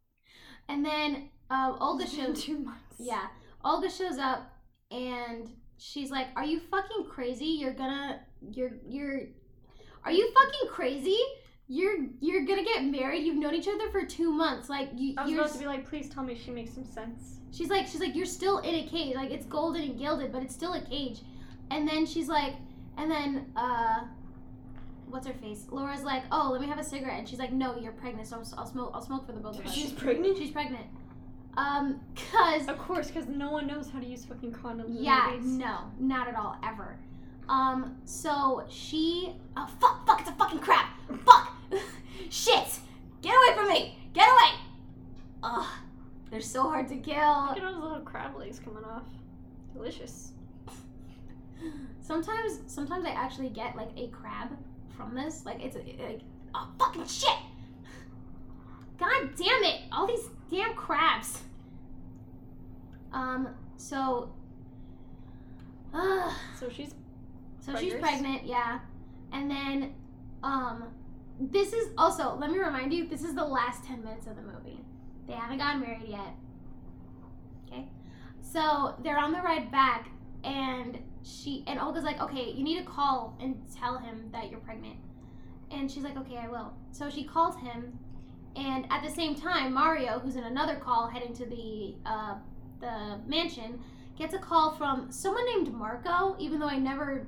[LAUGHS] and then uh, Olga shows. two months. Yeah, Olga shows up and she's like, "Are you fucking crazy? You're gonna, you're, you're, are you fucking crazy? You're, you're gonna get married. You've known each other for two months. Like you, I was you're." about to be like, please tell me she makes some sense. She's like, she's like, you're still in a cage. Like it's golden and gilded, but it's still a cage. And then she's like, and then uh, what's her face? Laura's like, oh, let me have a cigarette. And she's like, no, you're pregnant. So I'll, I'll smoke. I'll smoke for the both of [LAUGHS] us. She's pregnant? She's pregnant. Um, cause Of course, because no one knows how to use fucking condoms. Yeah, no, not at all, ever. Um, so she, oh fuck, fuck, it's a fucking crab, fuck, [LAUGHS] shit, get away from me, get away. Ugh, they're so hard to kill. Look at all those little crab legs coming off. Delicious. Sometimes, sometimes I actually get like a crab from this, like it's a, like, oh fucking shit. God damn it, all these damn crabs. Um, so, uh, So she's So she's pregnant, yeah. And then, um, this is also, let me remind you, this is the last 10 minutes of the movie. They haven't gotten married yet. Okay? So they're on the ride back, and she, and Olga's like, okay, you need to call and tell him that you're pregnant. And she's like, okay, I will. So she calls him, and at the same time, Mario, who's in another call heading to the, uh, the mansion, gets a call from someone named Marco, even though I never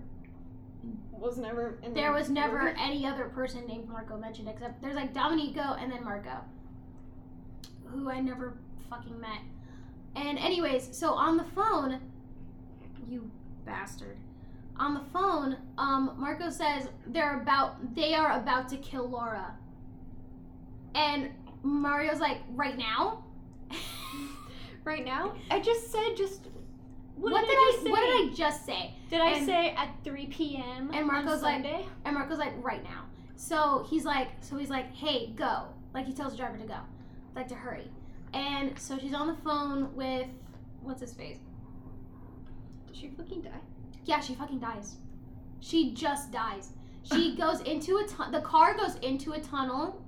was never in there was never movie. any other person named Marco mentioned except there's like Domenico and then Marco, who I never fucking met. And anyways, so on the phone, you bastard. On the phone, um, Marco says they're about they are about to kill Laura. And Mario's like, right now? [LAUGHS] Right now? I just said just. What, What, did, I, I just say? what did I just say? Did I and- say at 3 p.m. and Marco's on like- Sunday? And Marco's like, right now. So he's like, so he's like, hey, go. Like he tells the driver to go, like to hurry. And so she's on the phone with what's his face? Did she fucking die? Yeah, she fucking dies. She just dies. She [LAUGHS] goes into a tu- the car goes into a tunnel,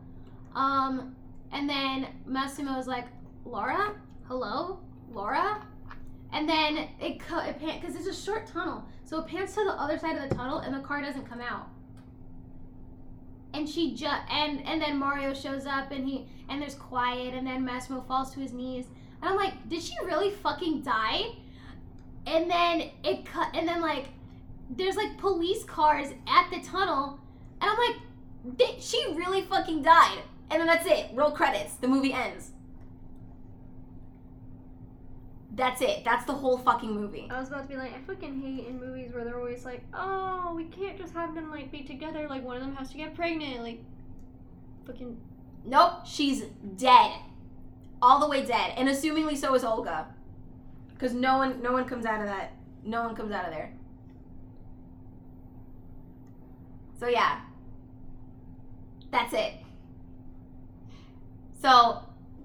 um, and then Massimo's like, Laura, hello, Laura, and then it co- it pan because it's a short tunnel, so it pans to the other side of the tunnel, and the car doesn't come out. And she just and and then Mario shows up, and he and there's quiet, and then Massimo falls to his knees, and I'm like, did she really fucking die? And then it cut, and then like there's like police cars at the tunnel, and I'm like, did she really fucking died? And then that's it. Roll credits. The movie ends. That's it. That's the whole fucking movie. I was about to be like, I fucking hate in movies where they're always like, oh, we can't just have them like be together. Like one of them has to get pregnant. Like, fucking. Nope, she's dead. All the way dead. And assumingly so is Olga. Cuz no one no one comes out of that. No one comes out of there. So yeah. That's it. So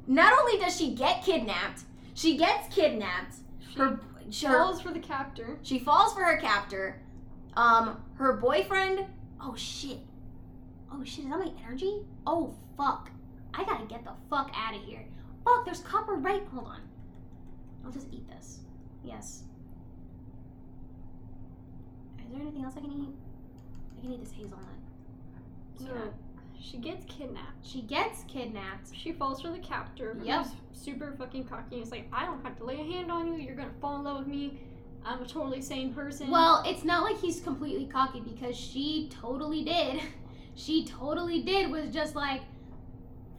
not only does she get kidnapped, she gets kidnapped. Her, She her falls for the captor. she falls for her captor. Um, her boyfriend. Oh shit. Oh shit, is that my energy? Oh fuck. I gotta get the fuck out of here. Fuck, there's copper right. Hold on. I'll just eat this. Yes. Is there anything else I can eat? I can eat this hazelnut. So Yeah. She gets kidnapped. She gets kidnapped. She falls for the captor. Yep. Who's super fucking cocky. He's like, I don't have to lay a hand on you. You're gonna fall in love with me. I'm a totally sane person. Well, it's not like he's completely cocky because she totally did. [LAUGHS] She totally did. Was just like,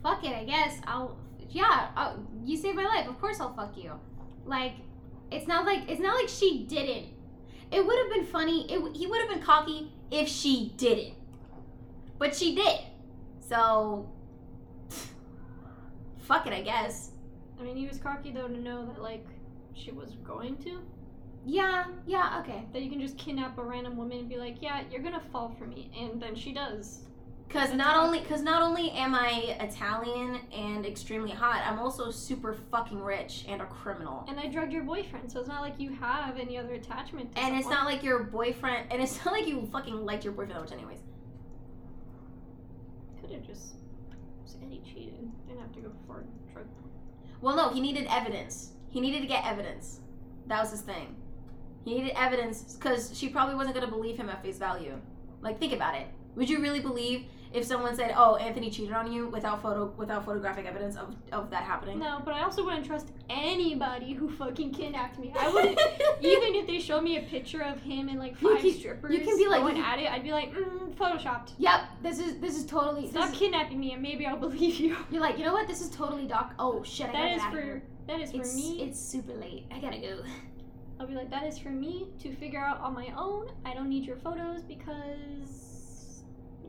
fuck it. I guess I'll. Yeah, I'll, you saved my life. Of course I'll fuck you. Like, it's not like it's not like she didn't. It would have been funny. It He would have been cocky if she didn't. But she did. So. Fuck it, I guess. I mean, he was cocky though to know that like she was going to. yeah, yeah, okay. That you can just kidnap a random woman and be like, yeah, you're gonna fall for me, and then she does. Cause not only, cause not only am I Italian and extremely hot, I'm also super fucking rich and a criminal. And I drugged your boyfriend, so it's not like you have any other attachment. To And it's not like your boyfriend, and it's not like you fucking liked your boyfriend that much, anyways. Could have just said he cheated. Didn't have to go for drug. Well, no, he needed evidence. He needed to get evidence. That was his thing. He needed evidence because she probably wasn't gonna believe him at face value. Like, think about it. Would you really believe if someone said, "Oh, Anthony cheated on you" without photo, without photographic evidence of, of that happening? No, but I also wouldn't trust anybody who fucking kidnapped me. I wouldn't. [LAUGHS] even if they showed me a picture of him and like You five can- strippers you can be like- going at it, I'd be like, mm, photoshopped. Yep, this is this is totally. Stop is, kidnapping me, and maybe I'll [LAUGHS] believe you. you're like, you know what? This is totally doc. Oh shit! I gotta get is for that is for It's me. it's super late. I gotta go. I'll be like, that is for me to figure out on my own. I don't need your photos because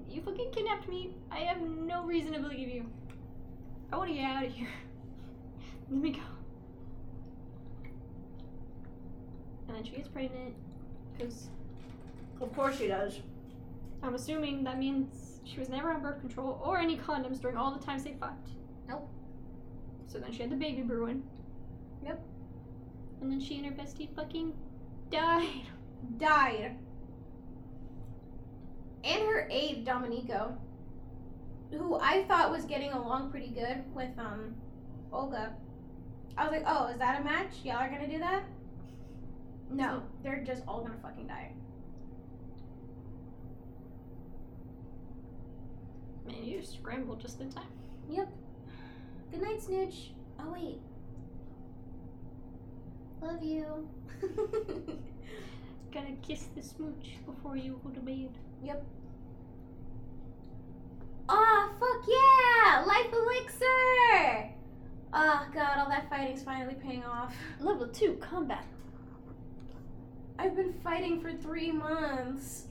you fucking kidnapped me. I have no reason to believe you. I want to get out of here. [LAUGHS] Let me go. And then she gets pregnant because Of course she does. I'm assuming that means she was never on birth control or any condoms during all the times they fucked. Nope. So then she had the baby brewing. Yep. And then she and her bestie fucking died. Died. And her aide Domenico, who I thought was getting along pretty good with um Olga. I was like, oh, is that a match? Y'all are gonna do that? No, they're just all gonna fucking die. Man, you scrambled just in time. Yep. Good night, Snooch. Oh wait. Love you. [LAUGHS] Gotta kiss the smooch before you go to bed. Ah, fuck yeah! Life elixir! Oh god, all that fighting's finally paying off. Level 2 combat. I've been fighting for three months.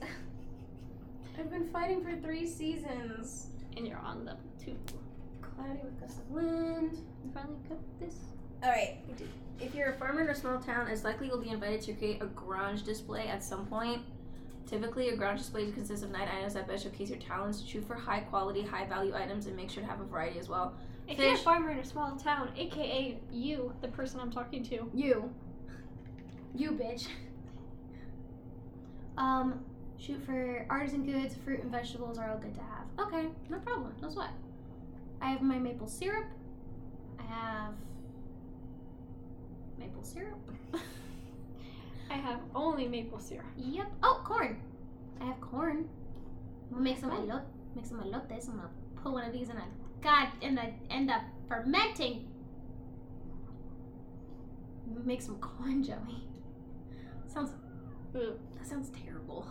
I've been fighting for three seasons. And you're on level 2. Cloudy with gusts of wind. You finally cut this. Alright. If you're a farmer in a small town, it's likely you'll be invited to create a grange display at some point. Typically, a grange display consists of nine items that best showcase your talents. Shoot for high quality, high value items and make sure to have a variety as well. If you're a Fish. farmer in a small town, aka you, the person I'm talking to, You. You bitch. Um, shoot for artisan goods, fruit and vegetables are all good to have. Okay, no problem. No sweat. I have my maple syrup. I have maple syrup. [LAUGHS] I have only maple syrup. Yep. Oh, corn. I have corn. I'm gonna make some elot, make some elotes. I'm gonna put one of these in a god and I end up fermenting. Make some corn jelly. Sounds Ugh. that sounds terrible.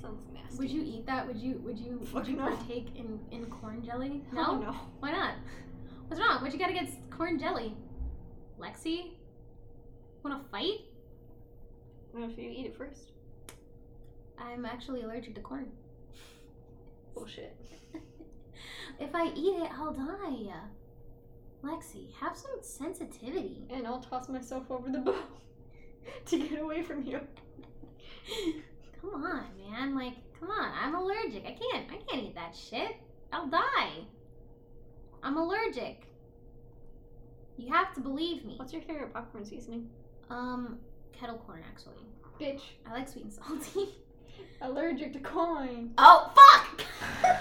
Sounds nasty. Would you eat that? Would you would you would you no. partake in, in corn jelly? No? no. Why not? What's wrong? What you got against corn jelly? Lexi? Wanna fight? What if you eat it first? I'm actually allergic to corn. Bullshit. [LAUGHS] if I eat it, I'll die. Lexi, have some sensitivity. And I'll toss myself over the boat [LAUGHS] to get away from you. Come on, man. Like, come on. I'm allergic. I can't. I can't eat that shit. I'll die. I'm allergic. You have to believe me. What's your favorite popcorn seasoning? Um, kettle corn actually. Bitch. I like sweet and salty. [LAUGHS] Allergic to corn. Oh fuck! [LAUGHS]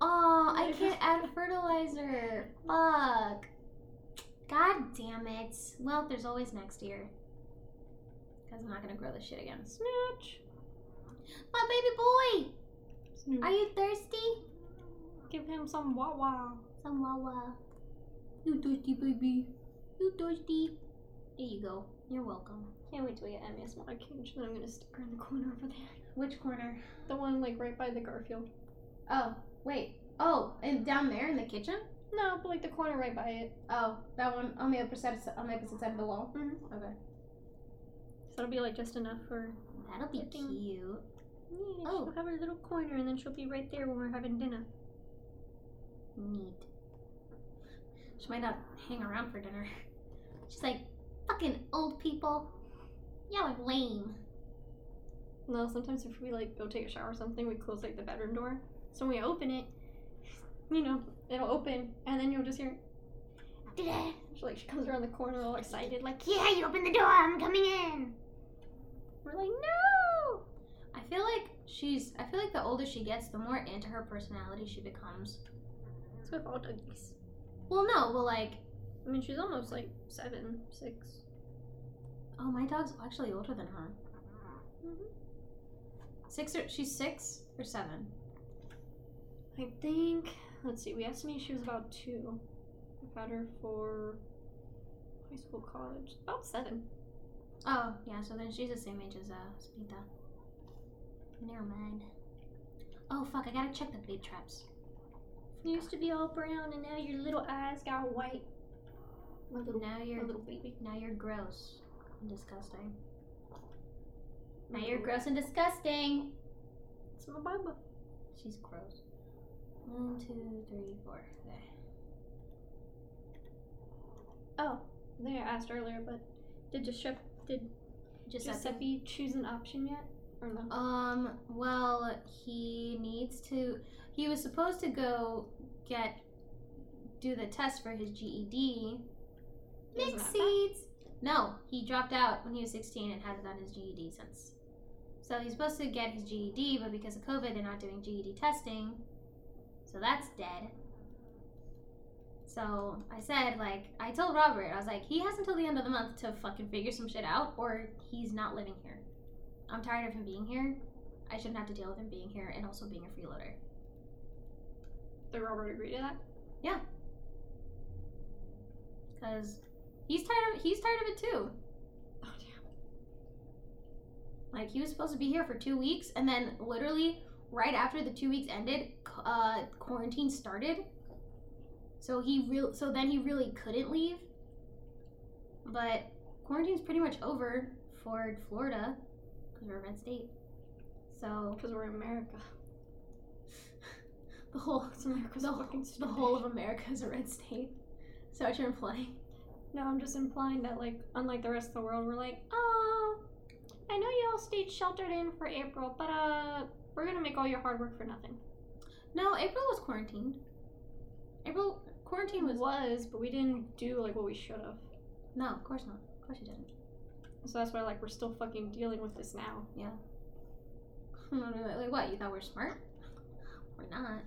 oh, I can't add fertilizer. Fuck. God damn it. Well, there's always next year. Cause I'm not gonna grow this shit again. Snatch. My baby boy, Snoop. are you thirsty? Give him some wawa. Some wawa. You thirsty, baby? You thirsty? There you go. You're welcome. Can't wait till we get Emmy a smaller cage. Then I'm gonna stick her in the corner over there. Which corner? The one like right by the Garfield. Oh, wait. Oh, and down there in the kitchen? No, but like the corner right by it. Oh, that one on the opposite side, on the opposite side of the wall. Mhm. Okay, So it'll be like just enough for. that'll be cute. Yeah, Oh. she'll have her little corner, and then she'll be right there when we're having dinner. Neat. She might not hang around for dinner. She's like, fucking old people. Y'all are lame. No, sometimes if we like go take a shower or something, we close like the bedroom door. So when we open it, you know, it'll open, and then you'll just hear. She, [LAUGHS] like she comes around the corner all excited, like Yeah, you open the door. I'm coming in. we're like no. I feel like she's. I feel like the older she gets, the more into her personality she becomes. It's with all doggies. Well, no, well, like, I mean, she's almost like seven, six. oh, my dog's actually older than her. Mhm. Six or she's six or seven. I think. Let's see. We estimated she was about two. I've had her for high school, college. About seven. Oh, yeah, so then she's the same age as uh, Spita. Never mind. Oh, fuck, I gotta check the bait traps. You used to be all brown, and now your little eyes got white. My little, Now you're little baby. now you're gross and disgusting. Now you're gross and disgusting. It's my baba. She's gross. One, two, three, four. There. Oh, I think I asked earlier, but did Giuseppe, did Giuseppe. Giuseppe choose an option yet, or no? Um, well, he needs to. He was supposed to go get do the test for his GED. Mixed seeds. No, he dropped out when he was 16 and hasn't done his GED since. So he's supposed to get his GED, but because of COVID, they're not doing GED testing. So that's dead. So I said, like, I told Robert, I was like, he has until the end of the month to fucking figure some shit out, or he's not living here. I'm tired of him being here. I shouldn't have to deal with him being here and also being a freeloader. Did Robert agree to that? Yeah. Cause he's tired of he's tired of it too. Oh damn. Like he was supposed to be here for two weeks, and then literally right after the two weeks ended, uh, quarantine started. So he real so then he really couldn't leave. But quarantine's pretty much over for Florida because we're a red state. So Because we're in America. The whole America's the, fucking the whole of America is a red state. So what you're implying? No, I'm just implying that, like, unlike the rest of the world, we're like, oh, I know you all stayed sheltered in for April, but uh, we're gonna make all your hard work for nothing. No, April was quarantined. April quarantine was was, but we didn't do like what we should have. no, of course not. Of course you didn't. So that's why, like, we're still fucking dealing with this now. Yeah. [LAUGHS] like what? You thought we're smart? We're not.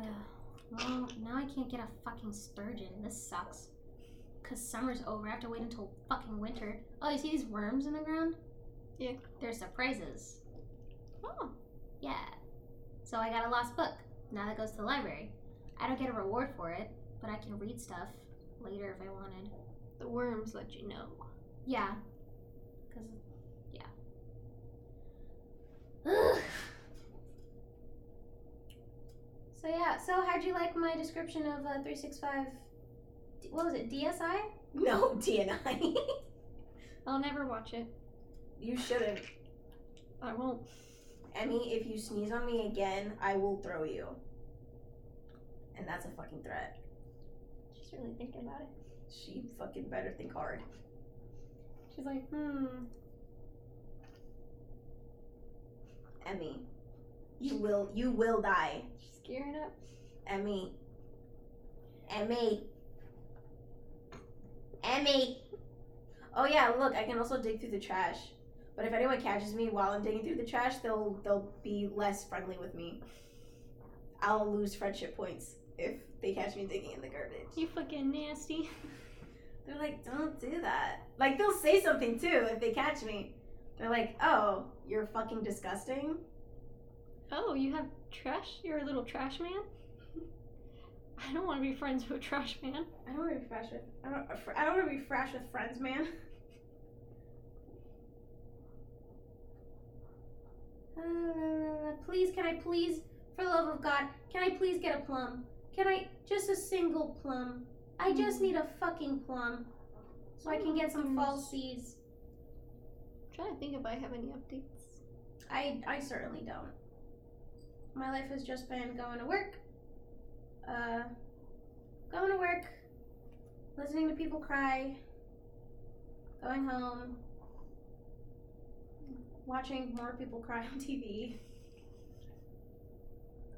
Ugh. [SIGHS] well, now I can't get a fucking sturgeon. This sucks. Cause summer's over. I have to wait until fucking winter. Oh, you see these worms in the ground? Yeah. They're surprises. Oh, Yeah. So I got a lost book. Now that goes to the library. I don't get a reward for it, but I can read stuff later if I wanted. the worms let you know. Yeah. Cause yeah. [SIGHS] [SIGHS] Ugh. So yeah. So how'd you like my description of uh, three six five? What was it? DSI? [LAUGHS] No, DNI. [LAUGHS] I'll never watch it. you shouldn't. I won't. Emmy, if you sneeze on me again, I will throw you. And that's a fucking threat. She's really thinking about it. She fucking better think hard. She's like, hmm. Emmy, you will you will die. She's gearing up. Emmy. Emmy. Emmy. Oh yeah, look, I can also dig through the trash. But if anyone catches me while I'm digging through the trash, they'll they'll be less friendly with me. I'll lose friendship points if they catch me digging in the garbage. You fucking nasty. [LAUGHS] They're like, don't do that. Like they'll say something too if they catch me. They're like, oh, you're fucking disgusting. Oh, you have trash? You're a little trash man? [LAUGHS] I don't want to be friends with a trash man. I don't want to be fresh with. I don't. I don't want to be fresh with friends, man. [LAUGHS] Uh, please, can I please, for the love of God, can I please get a plum? Can I just a single plum? I just need a fucking plum, so I can get some falsies. I'm trying to think if I have any updates. I I certainly don't. My life has just been going to work, uh, going to work, listening to people cry, going home, watching more people cry on TV.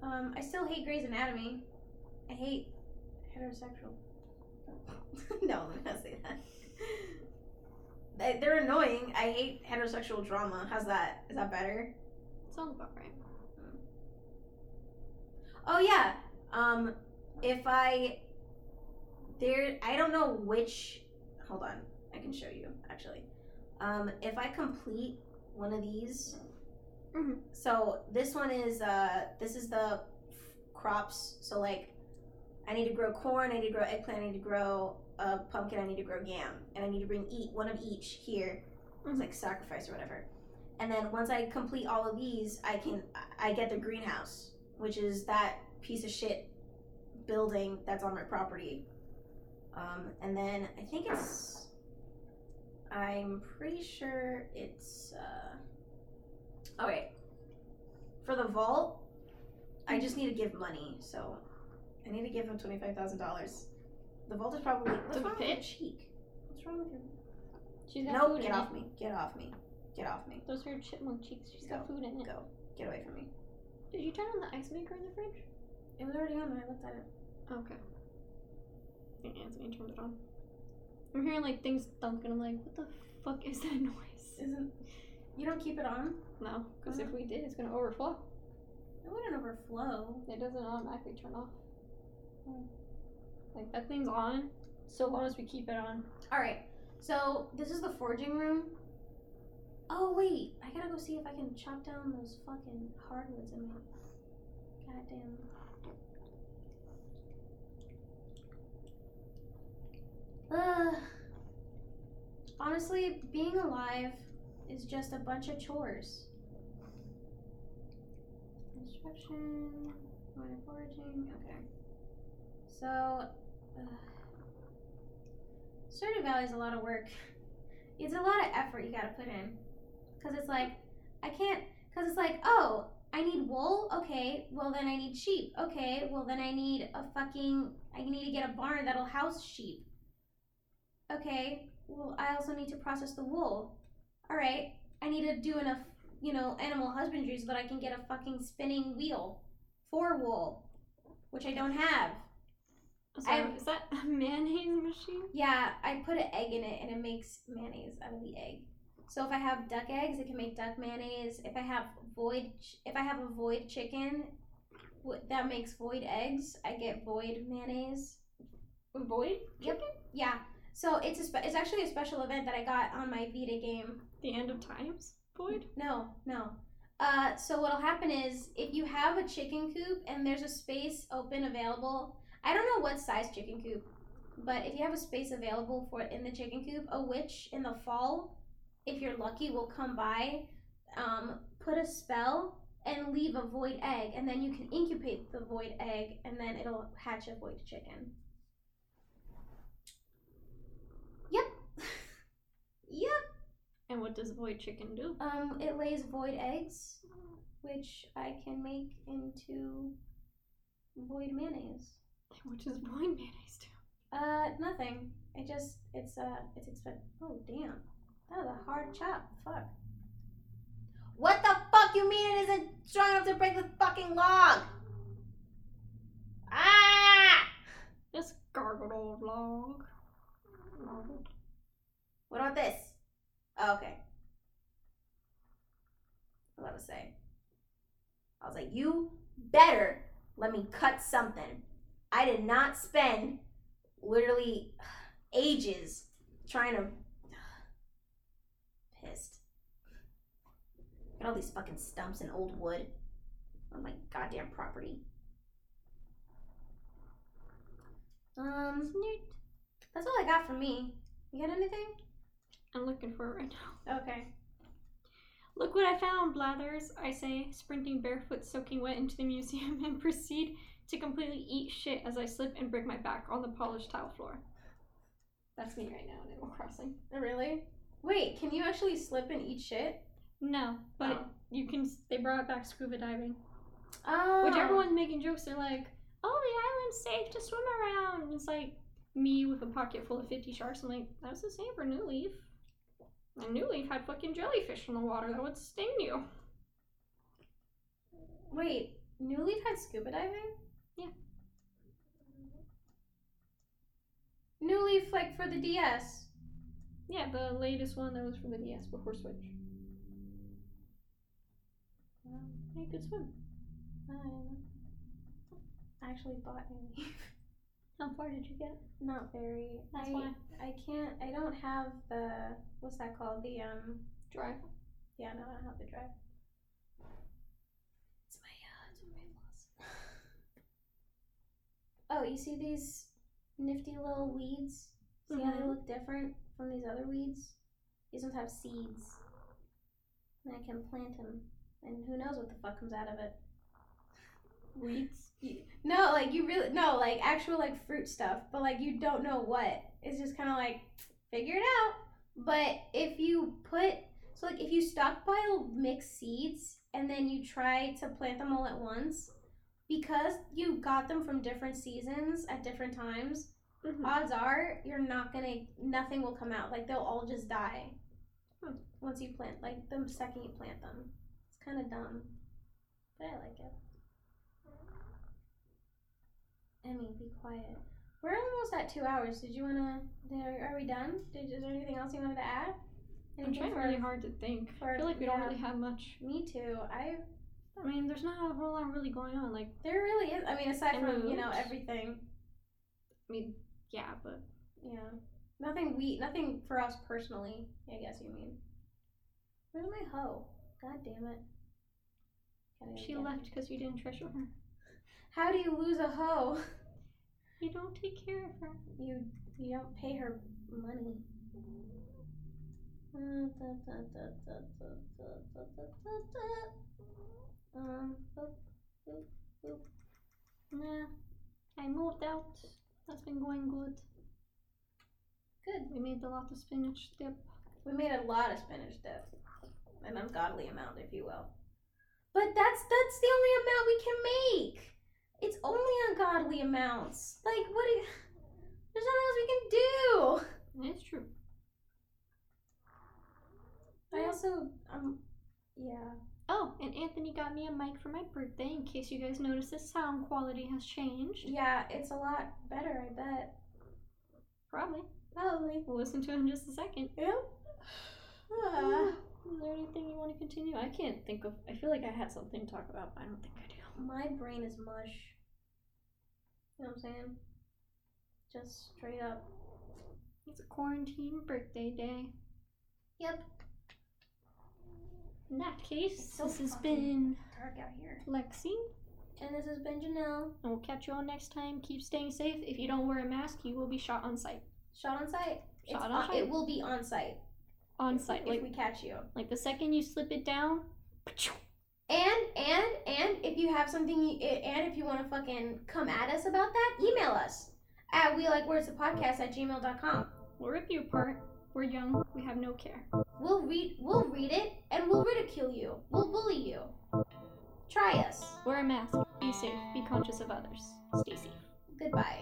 Um, I still hate Grey's Anatomy. I hate heterosexual. [LAUGHS] no, I'm not say that. They- They're annoying. I hate heterosexual drama. How's that? Is that better? Sounds about right. Oh yeah. Um, if I there, I don't know which. Hold on, I can show you actually. Um, if I complete one of these, Mhm. so this one is uh, this is the f- crops. So like, I need to grow corn. I need to grow eggplant. I need to grow a pumpkin. I need to grow yam, and I need to bring eat one of each here. It's Mhm. like sacrifice or whatever. And then once I complete all of these, I can I get the greenhouse which is that piece of shit building that's on my property. Um, and then I think it's. I'm pretty sure it's. Uh, oh, wait. For the vault, I just need to give money, so I need to give him $25,000. The vault is probably. What's the wrong with your cheek? What's wrong with your. She's got Nope, food get in off it. me. Get off me. Get off me. Those are chipmunk cheeks. She's got food in it. Go. Get away from me. Did you turn on the ice maker in the fridge? It was already on there. I looked at it. Okay. I think Anthony turned it on. I'm hearing like things thunk and I'm like, what the fuck is that [LAUGHS] noise? Isn't you don't keep it on? No, because if uh-huh. we did, it's gonna overflow. It wouldn't overflow. It doesn't automatically turn off. Hmm. Like that thing's on, so long as we keep it on. All right. So this is the forging room. Oh wait, I gotta go see if I can chop down those fucking hardwoods in my goddamn. Ugh. Honestly, being alive is just a bunch of chores. Construction, minor foraging. Okay. So, ugh. Stardew Valley is a lot of work. It's a lot of effort you gotta put in. Because it's like, I can't, because it's like, oh, I need wool? Okay, well then I need sheep. Okay, well then I need a fucking, I need to get a barn that'll house sheep. Okay, well I also need to process the wool. Alright, I need to do enough, you know, animal husbandry so that I can get a fucking spinning wheel for wool, which I don't have. So, I'm- is that a mayonnaise machine? Yeah, I put an egg in it and it makes mayonnaise out of the egg. So if I have duck eggs, it can make duck mayonnaise. If I have void, if I have a void chicken, that makes void eggs. I get void mayonnaise. Void? Yep. Yeah. So it's a spe- it's actually a special event that I got on my Vita game. The end of times? Void? No, no. Uh, so what'll happen is if you have a chicken coop and there's a space open available, I don't know what size chicken coop. But if you have a space available for it in the chicken coop, a witch in the fall, if you're lucky, will come by, um, put a spell, and leave a void egg, and then you can incubate the void egg, and then it'll hatch a void chicken. Yep. [LAUGHS] yep. And what does void chicken do? Um, it lays void eggs, which I can make into void mayonnaise. What does void mayonnaise do? Uh, nothing. It just it's uh it's expensive. Oh damn, that was a hard chop. Fuck. What the fuck you mean it isn't strong enough to break the fucking log? Ah! This gargled old log. What about this? Oh, okay. What was I say? I was like, you better let me cut something. I did not spend literally ages trying to. Pissed. Got all these fucking stumps and old wood on my goddamn property. Um, that's all I got for me. You got anything? I'm looking for it right now. Okay. Look what I found, Blathers, I say, sprinting barefoot, soaking wet into the museum, [LAUGHS] and proceed to completely eat shit as I slip and break my back on the polished tile floor. That's me right now in Animal Crossing. Oh, really? Wait, can you actually slip and eat shit? No, but Oh. you can. They brought back scuba diving, Oh. which everyone's making jokes. They're like, "Oh, the island's safe to swim around." And it's like me with a pocket full of fifty sharks. I'm like, "That's the same for New Leaf." And New Leaf had fucking jellyfish in the water that would sting you. Wait, New Leaf had scuba diving? Yeah. New Leaf, like for the DS. Yeah, the latest one that was for the DS before Switch. I could swim. Um, I actually bought [LAUGHS] How far did you get? Not very. That's I, why. I can't. I don't have the. What's that called? The um. Drive. Yeah, no, I don't have the drive. It's my uh, it's my flaws. [LAUGHS] Oh, you see these nifty little weeds? See how they Mhm. look different from these other weeds? These ones have seeds. And I can plant them, and who knows what the fuck comes out of it. Weeds. No, like you really no, like actual like fruit stuff, but like you don't know what. It's just kind of like figure it out. But if you put so like if you stockpile mixed seeds and then you try to plant them all at once, because you got them from different seasons at different times, Mhm. odds are you're not gonna nothing will come out. Like they'll all just die. Hmm. Once you plant like the second you plant them. Kind of dumb. But I like it. Emmy, be quiet. We're almost at two hours. Did you wanna? Are, are we done? Did, is there anything else you wanted to add? I'm trying for- really hard to think. I feel like we don't really have much. Me too. I I mean, there's not a whole lot really going on. Like, there really is. I mean, aside from you know everything. I mean, yeah, but Yeah. Nothing we nothing for us personally, I guess you mean. Where's my hoe? God damn it. She left because you didn't treasure her. How do you lose a hoe? You don't take care of her. You you don't pay her money. Um, oop, oop, oop. Nah, I moved out. That's been going good. Good. We made a lot of spinach dip. We made a lot of spinach dip. An ungodly amount, if you will. But that's that's the only amount we can make. It's only ungodly amounts. Like what? Do you, there's nothing else we can do. That's true. I also um, yeah. Oh, and Anthony got me a mic for my birthday in case you guys notice the sound quality has changed. Yeah, it's a lot better, I bet. Probably. Probably. We'll listen to it in just a second. Yeah. [SIGHS] Ah. Is there anything you want to continue? I can't think of. I feel like I had something to talk about, but I don't think I do. My brain is mush. You know what I'm saying? Just straight up. It's a quarantine birthday day. Yep. In that case, so this has been Dark out here. Lexi. And this has been Janelle. And we'll catch you all next time. Keep staying safe. If you don't wear a mask, you will be shot on site. Shot on site. It's Shot on on- site. It will be on site on if, site. If like we catch you, like the second you slip it down. And and and if you have something, and if you want to fucking come at us about that, email us at we like words the podcast at gmail.com. We'll rip you apart. We're young. We have no care. We'll read. We'll read it, and we'll ridicule you. We'll bully you. Try us. Wear a mask. Be safe. Be conscious of others. Stay safe. Goodbye.